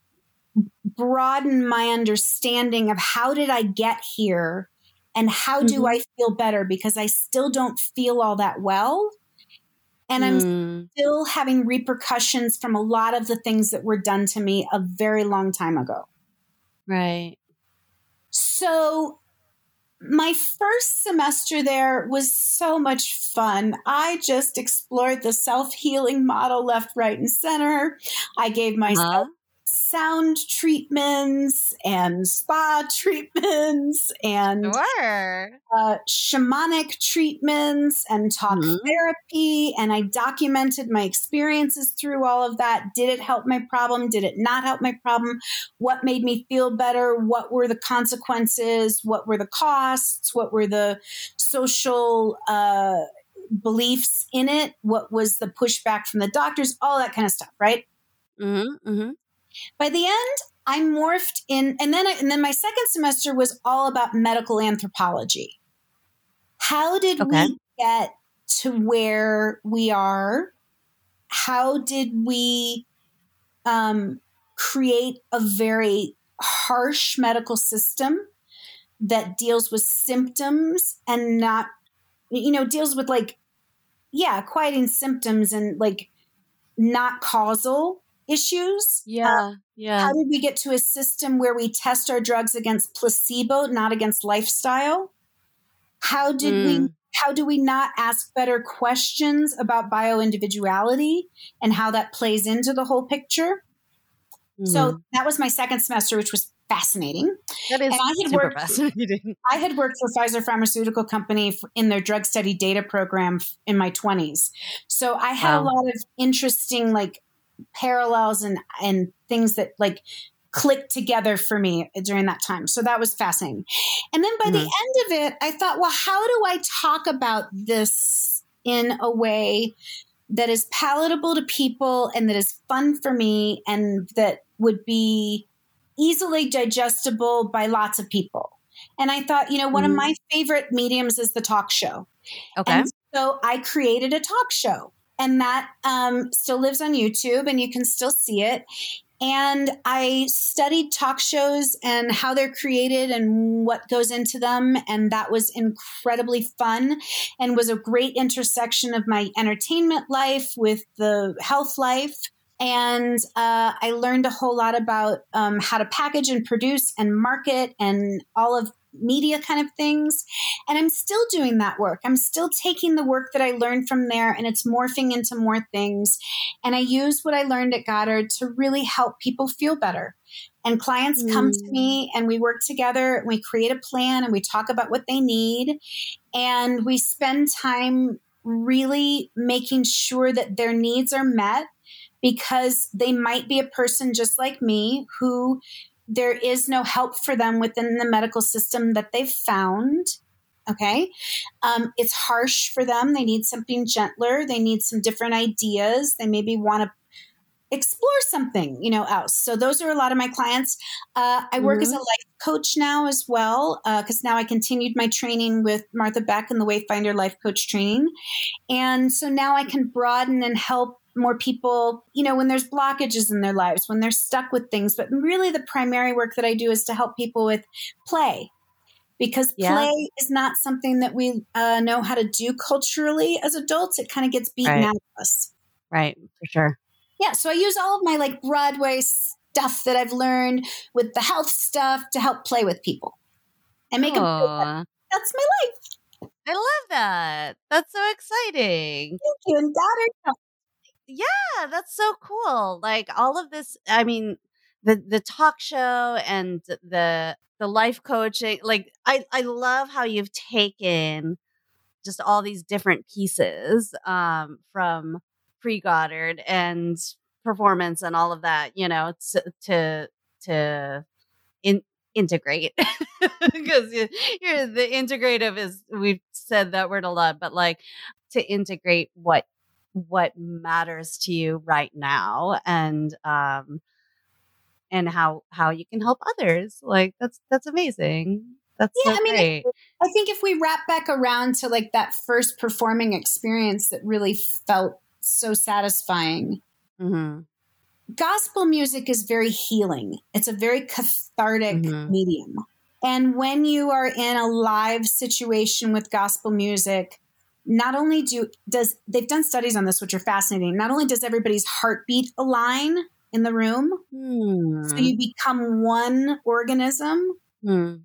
Speaker 2: broaden my understanding of how did I get here and how mm-hmm. do I feel better because I still don't feel all that well. And I'm mm. still having repercussions from a lot of the things that were done to me a very long time ago.
Speaker 1: Right.
Speaker 2: So, my first semester there was so much fun. I just explored the self healing model left, right, and center. I gave myself uh-huh sound treatments and spa treatments and
Speaker 1: sure.
Speaker 2: uh, shamanic treatments and talk mm-hmm. therapy. And I documented my experiences through all of that. Did it help my problem? Did it not help my problem? What made me feel better? What were the consequences? What were the costs? What were the social uh, beliefs in it? What was the pushback from the doctors? All that kind of stuff, right?
Speaker 1: Mm-hmm, mm-hmm.
Speaker 2: By the end, I morphed in, and then I, and then my second semester was all about medical anthropology. How did okay. we get to where we are? How did we um, create a very harsh medical system that deals with symptoms and not, you know, deals with like, yeah, quieting symptoms and like not causal issues.
Speaker 1: Yeah. Uh, yeah.
Speaker 2: How did we get to a system where we test our drugs against placebo, not against lifestyle? How did mm. we how do we not ask better questions about bioindividuality and how that plays into the whole picture? Mm. So mm-hmm. that was my second semester, which was fascinating.
Speaker 1: That is and I had
Speaker 2: worked,
Speaker 1: fascinating.
Speaker 2: I had worked for Pfizer Pharmaceutical Company in their drug study data program in my 20s. So I had wow. a lot of interesting like parallels and and things that like clicked together for me during that time. So that was fascinating. And then by mm-hmm. the end of it, I thought, well, how do I talk about this in a way that is palatable to people and that is fun for me and that would be easily digestible by lots of people? And I thought, you know, one mm-hmm. of my favorite mediums is the talk show.
Speaker 1: Okay.
Speaker 2: And so I created a talk show and that um, still lives on YouTube, and you can still see it. And I studied talk shows and how they're created and what goes into them. And that was incredibly fun and was a great intersection of my entertainment life with the health life. And uh, I learned a whole lot about um, how to package and produce and market and all of media kind of things. And I'm still doing that work. I'm still taking the work that I learned from there and it's morphing into more things. And I use what I learned at Goddard to really help people feel better. And clients mm. come to mm. me and we work together and we create a plan and we talk about what they need. And we spend time really making sure that their needs are met because they might be a person just like me who there is no help for them within the medical system that they've found. Okay. Um, it's harsh for them. They need something gentler. They need some different ideas. They maybe want to explore something, you know, else. So those are a lot of my clients. Uh, I work mm-hmm. as a mm-hmm. life coach now as well, because uh, now I continued my training with Martha Beck and the Wayfinder Life Coach Training. And so now I can broaden and help more people, you know, when there's blockages in their lives, when they're stuck with things. But really, the primary work that I do is to help people with play because yeah. play is not something that we uh, know how to do culturally as adults. It kind of gets beaten right. out of us.
Speaker 1: Right, for sure.
Speaker 2: Yeah. So I use all of my like Broadway stuff that I've learned with the health stuff to help play with people and make them. That's my life.
Speaker 1: I love that. That's so exciting.
Speaker 2: Thank you. And daughter,
Speaker 1: yeah, that's so cool. Like all of this, I mean, the the talk show and the the life coaching, like I I love how you've taken just all these different pieces um, from pre Goddard and performance and all of that, you know, to to, to in, integrate because you, the integrative is we've said that word a lot, but like to integrate what what matters to you right now and um and how how you can help others like that's that's amazing that's yeah so i mean great.
Speaker 2: I, think if we wrap back around to like that first performing experience that really felt so satisfying mm-hmm. gospel music is very healing it's a very cathartic mm-hmm. medium and when you are in a live situation with gospel music not only do does they've done studies on this which are fascinating. Not only does everybody's heartbeat align in the room hmm. so you become one organism hmm.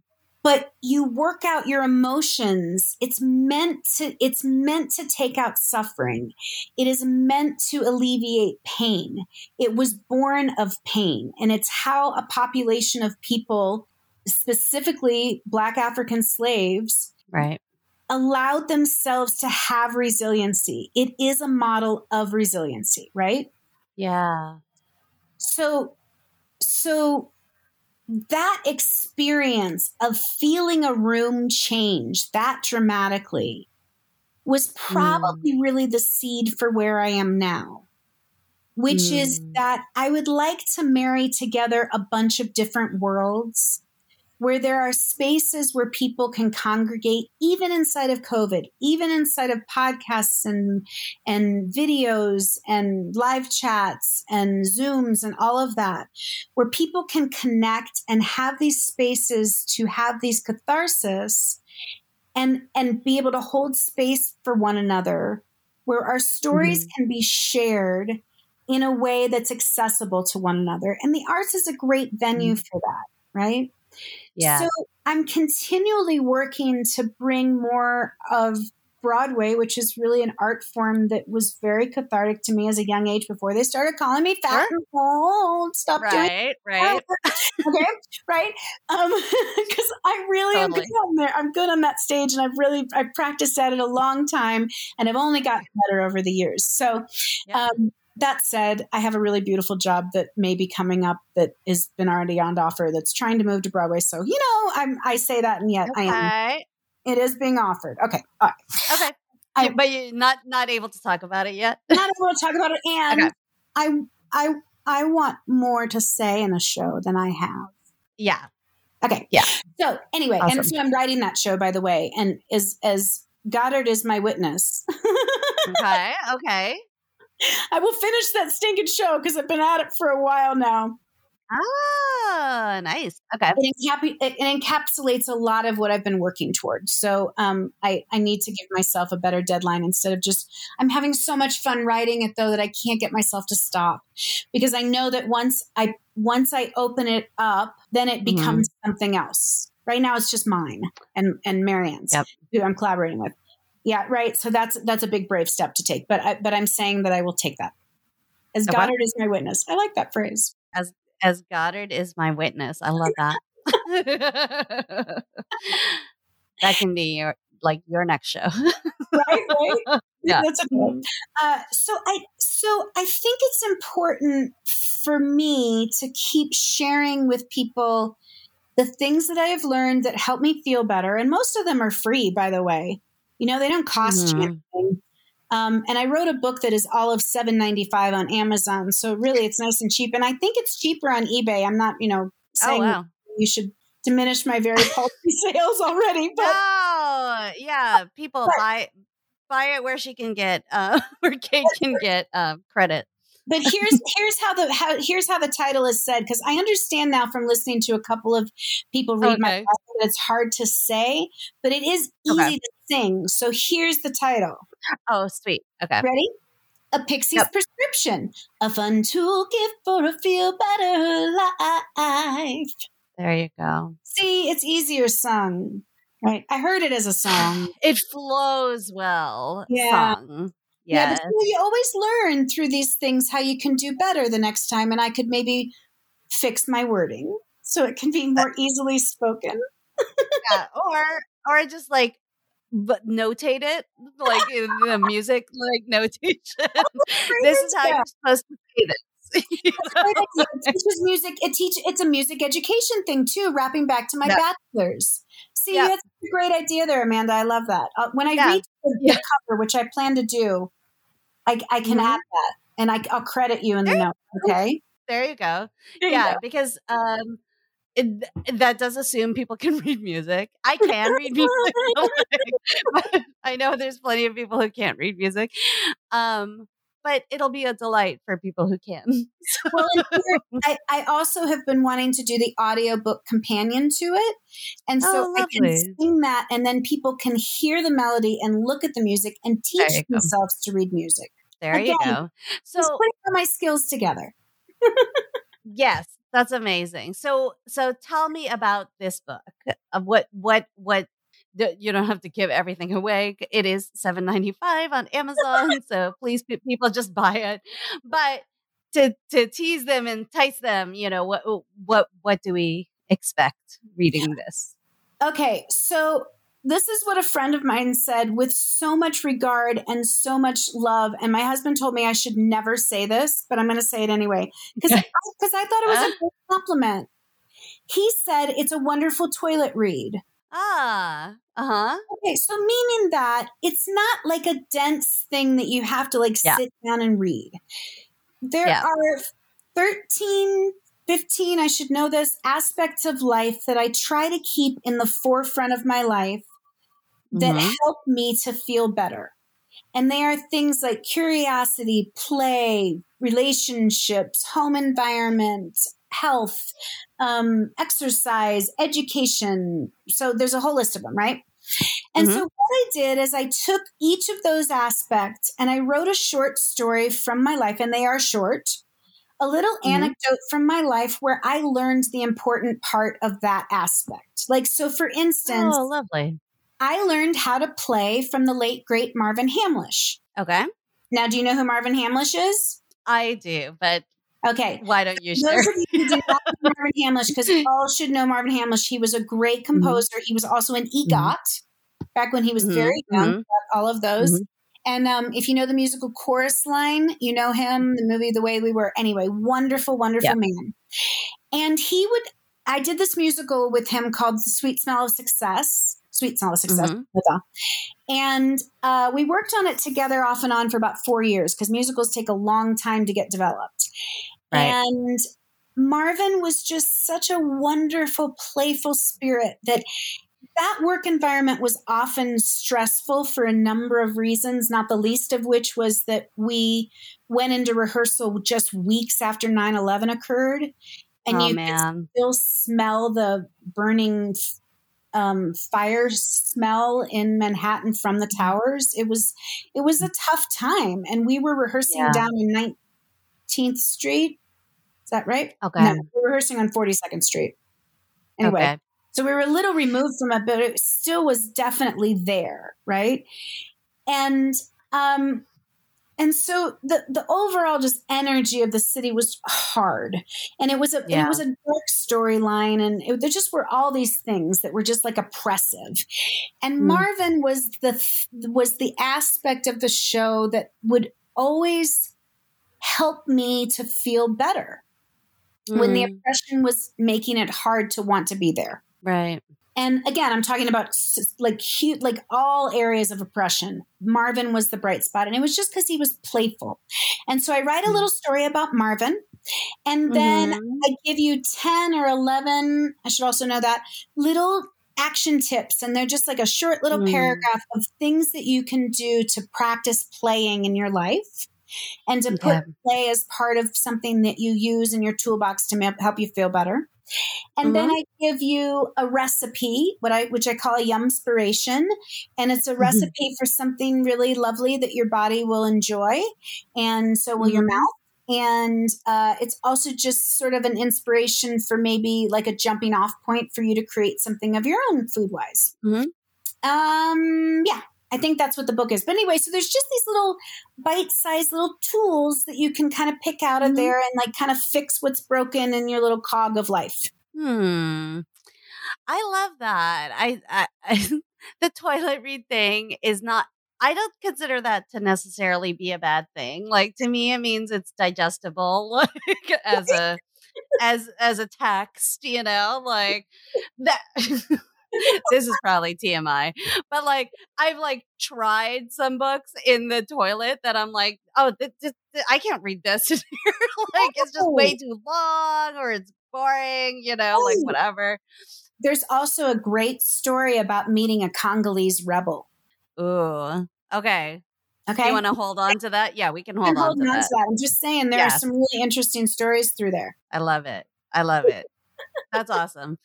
Speaker 2: but you work out your emotions. It's meant to it's meant to take out suffering. It is meant to alleviate pain. It was born of pain and it's how a population of people specifically black african slaves
Speaker 1: right
Speaker 2: allowed themselves to have resiliency. It is a model of resiliency, right?
Speaker 1: Yeah.
Speaker 2: So, so that experience of feeling a room change that dramatically was probably mm. really the seed for where I am now, which mm. is that I would like to marry together a bunch of different worlds where there are spaces where people can congregate even inside of covid even inside of podcasts and and videos and live chats and zooms and all of that where people can connect and have these spaces to have these catharsis and and be able to hold space for one another where our stories mm-hmm. can be shared in a way that's accessible to one another and the arts is a great venue mm-hmm. for that right
Speaker 1: yeah.
Speaker 2: So I'm continually working to bring more of Broadway, which is really an art form that was very cathartic to me as a young age before they started calling me fat sure. and old. Stop
Speaker 1: right,
Speaker 2: doing
Speaker 1: right,
Speaker 2: okay, right. Um, because I really totally. am good on there. I'm good on that stage, and I've really I've practiced at it a long time, and I've only gotten better over the years. So, yeah. um, that said, I have a really beautiful job that may be coming up that has been already on offer that's trying to move to Broadway. So, you know, I'm, I say that and yet okay. I am. It is being offered. Okay. All right.
Speaker 1: Okay. I, but you're not not able to talk about it yet.
Speaker 2: not able to talk about it, and okay. I I I want more to say in a show than I have.
Speaker 1: Yeah.
Speaker 2: Okay.
Speaker 1: Yeah.
Speaker 2: So anyway, awesome. and so I'm writing that show, by the way, and as as Goddard is my witness.
Speaker 1: okay. Okay.
Speaker 2: I will finish that stinking show because I've been at it for a while now.
Speaker 1: Ah, nice. Okay.
Speaker 2: It, it, encapsulates a lot of what I've been working towards. So um, I, I need to give myself a better deadline instead of just, I'm having so much fun writing it though that I can't get myself to stop because I know that once I, once I open it up, then it mm-hmm. becomes mm-hmm. something else. Right now it's just mine and, and Marianne's yep. who I'm collaborating with. Yeah, right. So that's that's a big brave step to take. But I, but I'm saying that I will take that. As. Goddard is my witness. I like that phrase.
Speaker 1: As as Goddard is my witness. I love that. that can be your like your next show.
Speaker 2: right, right. Yeah. That's okay. Uh, so I so I think it's important for me to keep sharing with people the things that I have learned that help me feel better, and most of them are free, by the way. You know, they don't cost mm-hmm. you anything. Um, and I wrote a book that is all of seven ninety five on Amazon, so really it's nice and cheap. And I think it's cheaper on eBay. I'm not, you know, oh, saying oh, wow. you should diminish my very paltry sales already. But
Speaker 1: oh, yeah, people but, buy buy it where she can get uh, where Kate can get uh, credit
Speaker 2: but here's here's how the how here's how the title is said because I understand now from listening to a couple of people read okay. my book that it's hard to say, but it is easy okay. to sing. So here's the title.
Speaker 1: Oh, sweet. Okay.
Speaker 2: Ready? A Pixie's yep. Prescription, a fun toolkit for a feel better life.
Speaker 1: There you go.
Speaker 2: See, it's easier sung. Right. I heard it as a song.
Speaker 1: It flows well. Yeah. Sung.
Speaker 2: Yeah. yeah but you always learn through these things how you can do better the next time. And I could maybe fix my wording so it can be uh, more easily spoken.
Speaker 1: yeah. Or or just like but notate it like in the music like notation. Oh, this is how you're supposed to say this.
Speaker 2: it teaches music. It teach. It's a music education thing too. Wrapping back to my yeah. bachelor's. See, yeah. that's a great idea there, Amanda. I love that. Uh, when I yeah. read the, the, cover, which I plan to do, I, I can mm-hmm. add that, and I, will credit you in the note. Okay.
Speaker 1: There you go. There yeah, you go. because um, it, that does assume people can read music. I can read music. I know there's plenty of people who can't read music. Um, but it'll be a delight for people who can. well,
Speaker 2: I, I, also have been wanting to do the audiobook companion to it. And so oh, I can sing that, and then people can hear the melody and look at the music and teach themselves go. to read music.
Speaker 1: There Again, you go. So
Speaker 2: just putting all my skills together.
Speaker 1: yes, that's amazing. So so tell me about this book. Of what what what you don't have to give everything away. It is seven ninety five on Amazon, so please people just buy it. But to to tease them entice them, you know what what what do we expect reading this?
Speaker 2: Okay, so this is what a friend of mine said with so much regard and so much love. And my husband told me I should never say this, but I'm going to say it anyway because because I thought it was a compliment. He said it's a wonderful toilet read.
Speaker 1: Ah, uh huh.
Speaker 2: Okay, so meaning that it's not like a dense thing that you have to like yeah. sit down and read. There yeah. are 13, 15, I should know this, aspects of life that I try to keep in the forefront of my life that mm-hmm. help me to feel better. And they are things like curiosity, play, relationships, home environment, health, um, exercise, education. So there's a whole list of them, right? And mm-hmm. so what I did is I took each of those aspects and I wrote a short story from my life, and they are short. A little mm-hmm. anecdote from my life where I learned the important part of that aspect. Like, so for instance,
Speaker 1: oh, lovely.
Speaker 2: I learned how to play from the late, great Marvin Hamlisch.
Speaker 1: Okay.
Speaker 2: Now, do you know who Marvin Hamlisch is?
Speaker 1: I do, but
Speaker 2: Okay.
Speaker 1: Why don't you share? Those of you who
Speaker 2: do not know Marvin Hamlisch, because all should know Marvin Hamlisch. He was a great mm-hmm. composer. Mm-hmm. He was also an EGOT mm-hmm. back when he was mm-hmm. very young. Mm-hmm. All of those. Mm-hmm. And um, if you know the musical Chorus Line, you know him, the movie The Way We Were. Anyway, wonderful, wonderful yeah. man. And he would, I did this musical with him called The Sweet Smell of Success. Sweet Smell of Success. Mm-hmm. And uh, we worked on it together off and on for about four years because musicals take a long time to get developed. Right. And Marvin was just such a wonderful, playful spirit that that work environment was often stressful for a number of reasons, not the least of which was that we went into rehearsal just weeks after 9 11 occurred. And oh, you man. still smell the burning um, fire smell in Manhattan from the towers. It was it was a tough time, and we were rehearsing yeah. down in 19th Street that right?
Speaker 1: Okay.
Speaker 2: No, we're rehearsing on 42nd Street. Anyway, okay. so we were a little removed from it, but it still was definitely there, right? And um, and so the the overall just energy of the city was hard, and it was a yeah. it was a dark storyline, and it, there just were all these things that were just like oppressive. And mm. Marvin was the was the aspect of the show that would always help me to feel better mm. when the mm. oppression was making it hard to want to be there.
Speaker 1: Right.
Speaker 2: And again, I'm talking about like cute, like all areas of oppression. Marvin was the bright spot, and it was just because he was playful. And so I write a mm. little story about Marvin, and then mm-hmm. I give you 10 or 11, I should also know that, little action tips. And they're just like a short little mm. paragraph of things that you can do to practice playing in your life and to put yeah. play as part of something that you use in your toolbox to help you feel better. And mm-hmm. then I give you a recipe, what I which I call a yum inspiration, and it's a mm-hmm. recipe for something really lovely that your body will enjoy, and so will mm-hmm. your mouth. And uh, it's also just sort of an inspiration for maybe like a jumping off point for you to create something of your own food wise. Mm-hmm. Um, yeah, I think that's what the book is. But anyway, so there's just these little bite-sized little tools that you can kind of pick out of mm-hmm. there and like kind of fix what's broken in your little cog of life.
Speaker 1: Hmm. I love that. I, I, the toilet read thing is not I don't consider that to necessarily be a bad thing. Like to me, it means it's digestible, like as a as as a text, you know, like that. this is probably TMI, but like I've like tried some books in the toilet that I'm like, oh, th- th- th- I can't read this like it's just way too long or it's boring, you know, like whatever.
Speaker 2: There's also a great story about meeting a Congolese rebel.
Speaker 1: Ooh. Okay.
Speaker 2: Okay.
Speaker 1: You want to hold on to that? Yeah, we can hold on, to,
Speaker 2: on
Speaker 1: that.
Speaker 2: that. I'm just saying there
Speaker 1: Yes.
Speaker 2: are some really interesting stories through there.
Speaker 1: I love it. I love it. That's awesome.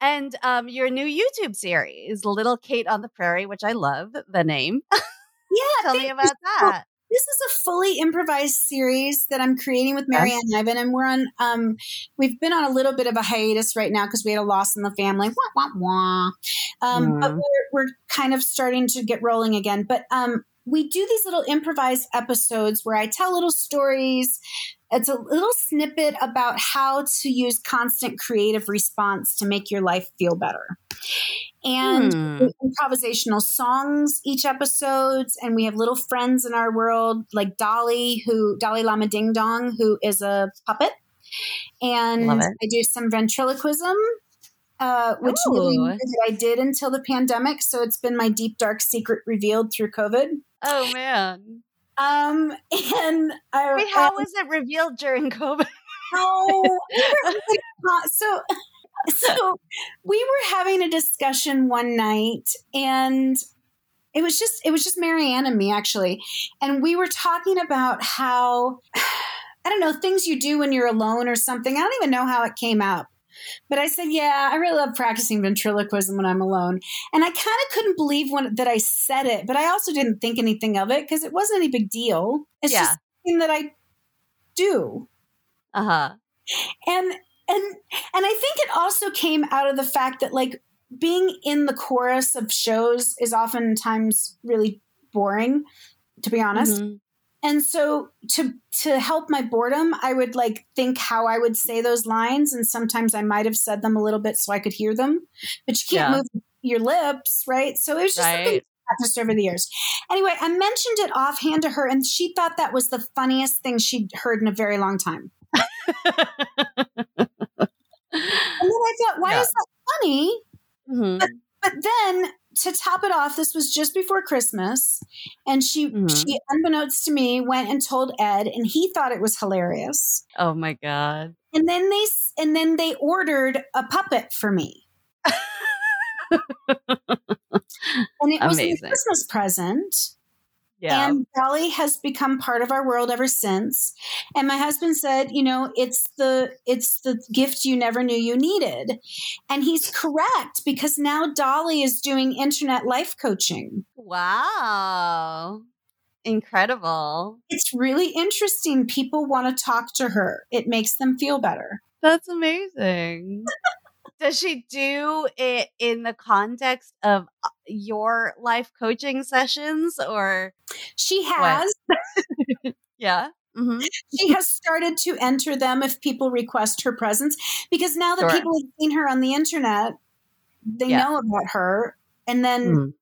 Speaker 1: And um, your new YouTube series, Little Kate on the Prairie, which I love the name.
Speaker 2: Yeah,
Speaker 1: Tell me about
Speaker 2: so
Speaker 1: that.
Speaker 2: This is a fully improvised series that I'm creating with Marianne Ivan, and we're on. Um, we've been on a little bit of a hiatus right now because we had a loss in the family. Wah wah wah. Um, But we're we're kind of starting to get rolling again. But um, we do these little improvised episodes where I tell little stories. It's a little snippet about how to use constant creative response to make your life feel better. And
Speaker 1: Hmm.
Speaker 2: improvisational songs each episodes and we have little friends in our world like dolly who dolly lama ding dong who is a puppet and i do some ventriloquism uh, which i did until the pandemic so it's been my deep dark secret revealed through covid
Speaker 1: Oh, man.
Speaker 2: Um and i
Speaker 1: Wait, how was it revealed during COVID?
Speaker 2: Oh, so so we were having a discussion one night and it was just it was just Marianne and me actually. And we were talking about how I don't know things you do when you're alone or something. I don't even know how it came up but I said yeah I really love practicing ventriloquism when I'm alone and I kind of couldn't believe when that I said it but I also didn't think anything of it because it wasn't any big deal it's
Speaker 1: Yeah.
Speaker 2: just something that I do
Speaker 1: Uh huh.
Speaker 2: and and and i think it also came out of the fact that like being in the chorus of shows is oftentimes really boring to be honest
Speaker 1: Mhm.
Speaker 2: And so to to help my boredom i would like think how i would say those lines and sometimes i might have said them a little bit so i could hear them but you can't
Speaker 1: Yeah.
Speaker 2: move your lips right so it was just something
Speaker 1: Right.
Speaker 2: practiced over the years anyway i mentioned it offhand to her and she thought that was the funniest thing she'd heard in a very long time and then i thought why
Speaker 1: Yeah.
Speaker 2: is that funny
Speaker 1: Mhm.
Speaker 2: but then to top it off, this was just before Christmas, and she
Speaker 1: Mhm.
Speaker 2: she unbeknownst to me went and told Ed, and he thought it was hilarious.
Speaker 1: Oh, my God.
Speaker 2: And then they and then they ordered a puppet for me, and it was a Christmas present.
Speaker 1: Yeah.
Speaker 2: And Dolly has become part of our world ever since. And my husband said, you know, it's the it's the gift you never knew you needed. And he's correct because now Dolly is doing internet life coaching.
Speaker 1: wow. Incredible.
Speaker 2: It's really interesting. People want to talk to her. It makes them feel better.
Speaker 1: That's amazing. Does she do it in the context of uh, your life coaching sessions or
Speaker 2: She has
Speaker 1: yeah? hmm
Speaker 2: she has started to enter them if people request her presence because now that
Speaker 1: Sure.
Speaker 2: people have seen her on the internet, they
Speaker 1: Yeah.
Speaker 2: know about her. And then
Speaker 1: Mm.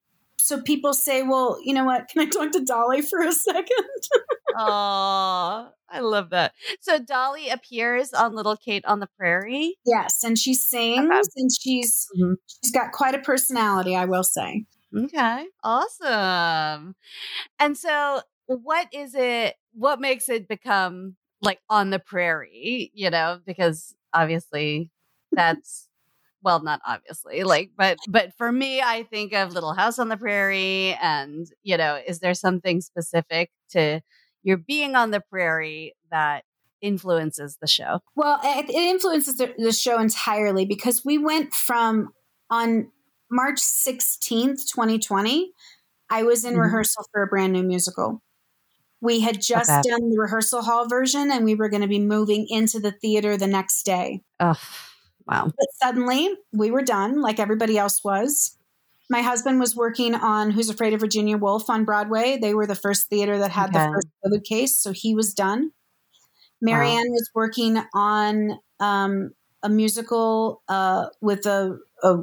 Speaker 2: So people say, well, you know what? Can I talk to Dolly for a second?
Speaker 1: Oh, I love that. So Dolly appears on Little Kate on the Prairie.
Speaker 2: yes, and she sings and she's
Speaker 1: Mhm.
Speaker 2: she's got quite a personality, I will say.
Speaker 1: Okay. Awesome. And so what is it what makes it become like on the prairie, you know, because obviously that's well not obviously like but but for me I think of Little House on the Prairie and you know, is there something specific to your being on the prairie that influences the show?
Speaker 2: Well, it, it influences the, the show entirely because we went from on March 16th, 2020, I was in
Speaker 1: Mhm.
Speaker 2: rehearsal for a brand new musical. We had just
Speaker 1: Okay.
Speaker 2: done the rehearsal hall version and we were going to be moving into the theater the next day.
Speaker 1: Oh, wow.
Speaker 2: But suddenly we were done, like everybody else was. My husband was working on Who's Afraid of Virginia Woolf on Broadway. They were the first theater that had
Speaker 1: Okay.
Speaker 2: the first COVID case, so he was done. Marianne was working on um, a musical uh, with a, a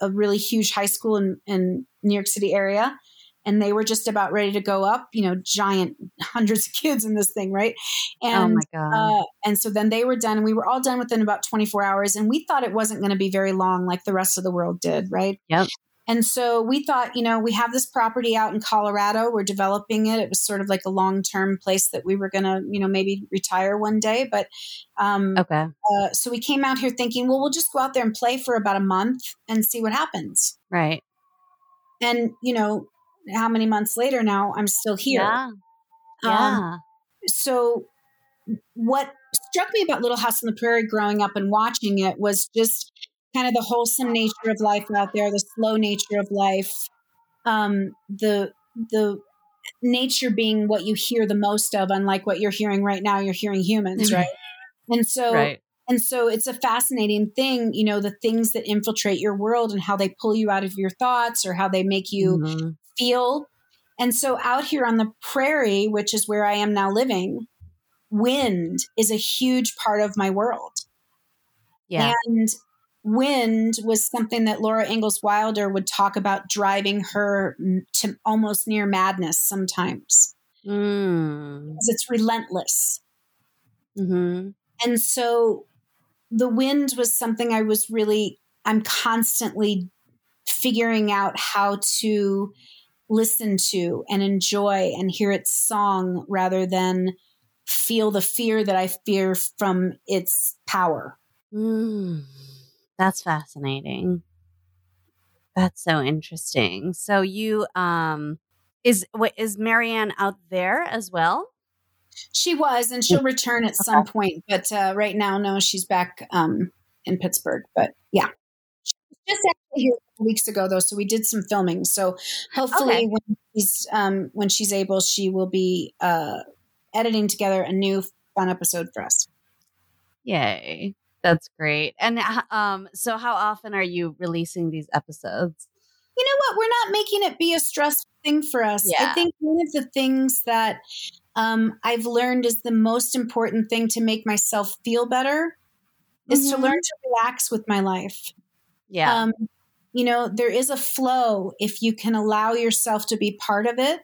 Speaker 2: a really huge high school in, in New York City area and they were just about ready to go up, you know, giant hundreds of kids in this thing, right? And
Speaker 1: oh my God.
Speaker 2: Uh, and so then they were done, and we were all done within about 24 hours. And we thought it wasn't going to be very long, like the rest of the world did, right?
Speaker 1: Yep.
Speaker 2: And so we thought, you know, we have this property out in Colorado. We're developing it. It was sort of like a long term place that we were going to, you know, maybe retire one day. But um,
Speaker 1: okay.
Speaker 2: Uh, so we came out here thinking, well, we'll just go out there and play for about a month and see what happens.
Speaker 1: Right.
Speaker 2: And, you know, how many months later now, I'm still here.
Speaker 1: Yeah.
Speaker 2: Um, so what struck me about Little House on the Prairie growing up and watching it was just kind of the wholesome nature of life out there, the slow nature of life, um, the the nature being what you hear the most of, unlike what you're hearing right now. You're hearing humans, right? And so,
Speaker 1: right.
Speaker 2: and so, it's a fascinating thing, you know, the things that infiltrate your world and how they pull you out of your thoughts or how they make you
Speaker 1: Mhm.
Speaker 2: Feel. And so, out here on the prairie, which is where I am now living, wind is a huge part of my world.
Speaker 1: Yeah.
Speaker 2: And wind was something that Laura Ingalls Wilder would talk about driving her to almost near madness sometimes
Speaker 1: Mm.
Speaker 2: because it's relentless.
Speaker 1: hmm
Speaker 2: And so the wind was something I was really, I'm constantly figuring out how to listen to and enjoy and hear its song rather than feel the fear that I fear from its power.
Speaker 1: Mm. That's fascinating. That's so interesting. So you um is what is Marianne out there as well?
Speaker 2: She was, and she'll return at some point, but uh, right now, no, she's back um, in Pittsburgh. But yeah, just here weeks ago, though, so we did some filming. So hopefully,
Speaker 1: Okay.
Speaker 2: when she's um, when she's able, she will be uh, editing together a new fun episode for us.
Speaker 1: Yay. That's great. And um so how often are you releasing these episodes?
Speaker 2: You know what? We're not making it be a stressful thing for us. I think one of the things that um, I've learned is the most important thing to make myself feel better is to learn to relax with my life.
Speaker 1: Yeah.
Speaker 2: Um, you know, there is a flow if you can allow yourself to be part of it.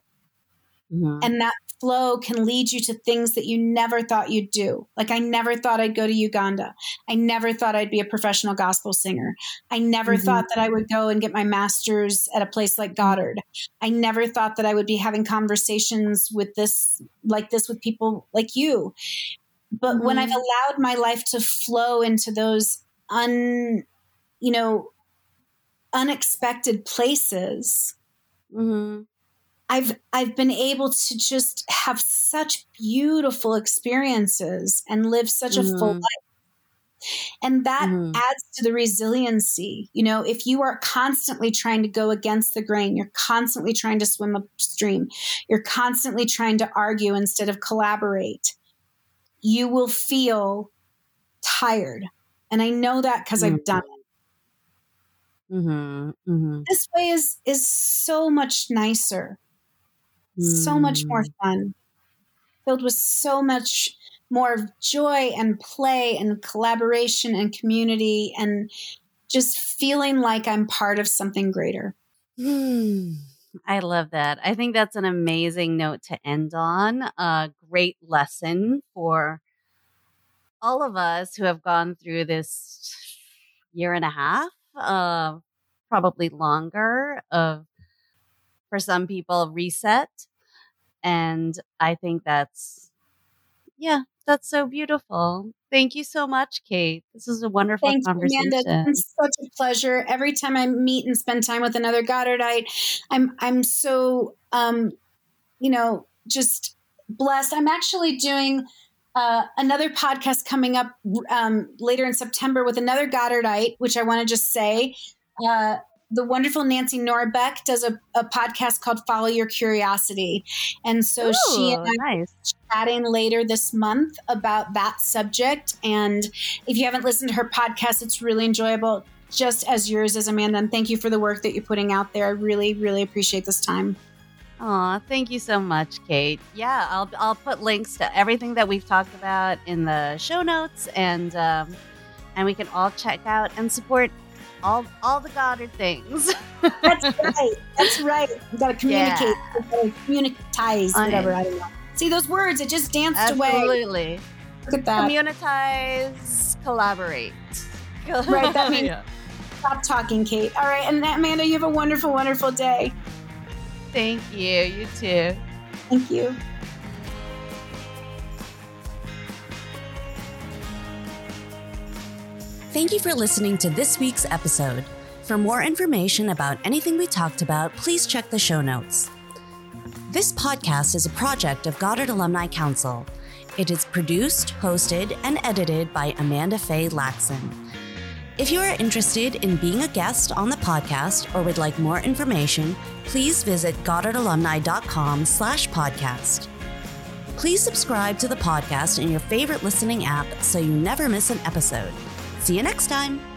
Speaker 1: Mhm.
Speaker 2: And that flow can lead you to things that you never thought you'd do. Like, I never thought I'd go to Uganda. I never thought I'd be a professional gospel singer. I never
Speaker 1: Mhm.
Speaker 2: thought that I would go and get my master's at a place like Goddard. I never thought that I would be having conversations with this, like this, with people like you. But when
Speaker 1: Mhm.
Speaker 2: I've allowed my life to flow into those un, you know, unexpected places,
Speaker 1: Mhm.
Speaker 2: I've I've been able to just have such beautiful experiences and live such a full
Speaker 1: Mhm.
Speaker 2: life. And that
Speaker 1: Mhm.
Speaker 2: adds to the resiliency. You know, if you are constantly trying to go against the grain, you're constantly trying to swim upstream, you're constantly trying to argue instead of collaborate, you will feel tired. And I know that because I've done it.
Speaker 1: Mhm. Mhm.
Speaker 2: This way is is so much nicer. so much more
Speaker 1: Mm.
Speaker 2: fun, filled with so much more joy and play and collaboration and community and just feeling like I'm part of something greater.
Speaker 1: Hmm. I love that. I think that's an amazing note to end on. A great lesson for all of us who have gone through this year and a half, uh, probably longer, of for some people reset. And I think that's, yeah, that's so beautiful. Thank you so much, Kate. This is a wonderful
Speaker 2: Thanks,
Speaker 1: conversation.
Speaker 2: Amanda. It's such a pleasure. Every time I meet and spend time with another Goddardite, I'm I'm so um, you know, just blessed. I'm actually doing uh, another podcast coming up um, later in September with another Goddardite, which I want to just say. Uh, the wonderful Nancy Norbeck does a, a podcast called Follow Your Curiosity. And so she and I
Speaker 1: nice.
Speaker 2: chatting later this month about that subject. And if you haven't listened to her podcast, it's really enjoyable, just as yours is, Amanda. And thank you for the work that you're putting out there. I really, really appreciate this time.
Speaker 1: Aw, thank you so much, Kate. Yeah, I'll I'll put links to everything that we've talked about in the show notes, and um, and we can all check out and support all all the Goddard things.
Speaker 2: That's right. That's right. You gotta communicate. Yeah. Gotta communitize, whatever. I don't know. See those words? It just danced
Speaker 1: Absolutely.
Speaker 2: away.
Speaker 1: Absolutely.
Speaker 2: Look at that.
Speaker 1: Communitize, collaborate.
Speaker 2: right. That means yeah. stop talking, Kate. All right. And Amanda, you have a wonderful, wonderful day.
Speaker 1: Thank you. You too.
Speaker 2: Thank you.
Speaker 1: Thank you for listening to this week's episode. For more information about anything we talked about, please check the show notes. This podcast is a project of Goddard Alumni Council. It is produced, hosted, and edited by Amanda Faye Laxon. If you are interested in being a guest on the podcast or would like more information, please visit goddardalumni.com slash podcast. Please subscribe to the podcast in your favorite listening app so you never miss an episode. See you next time.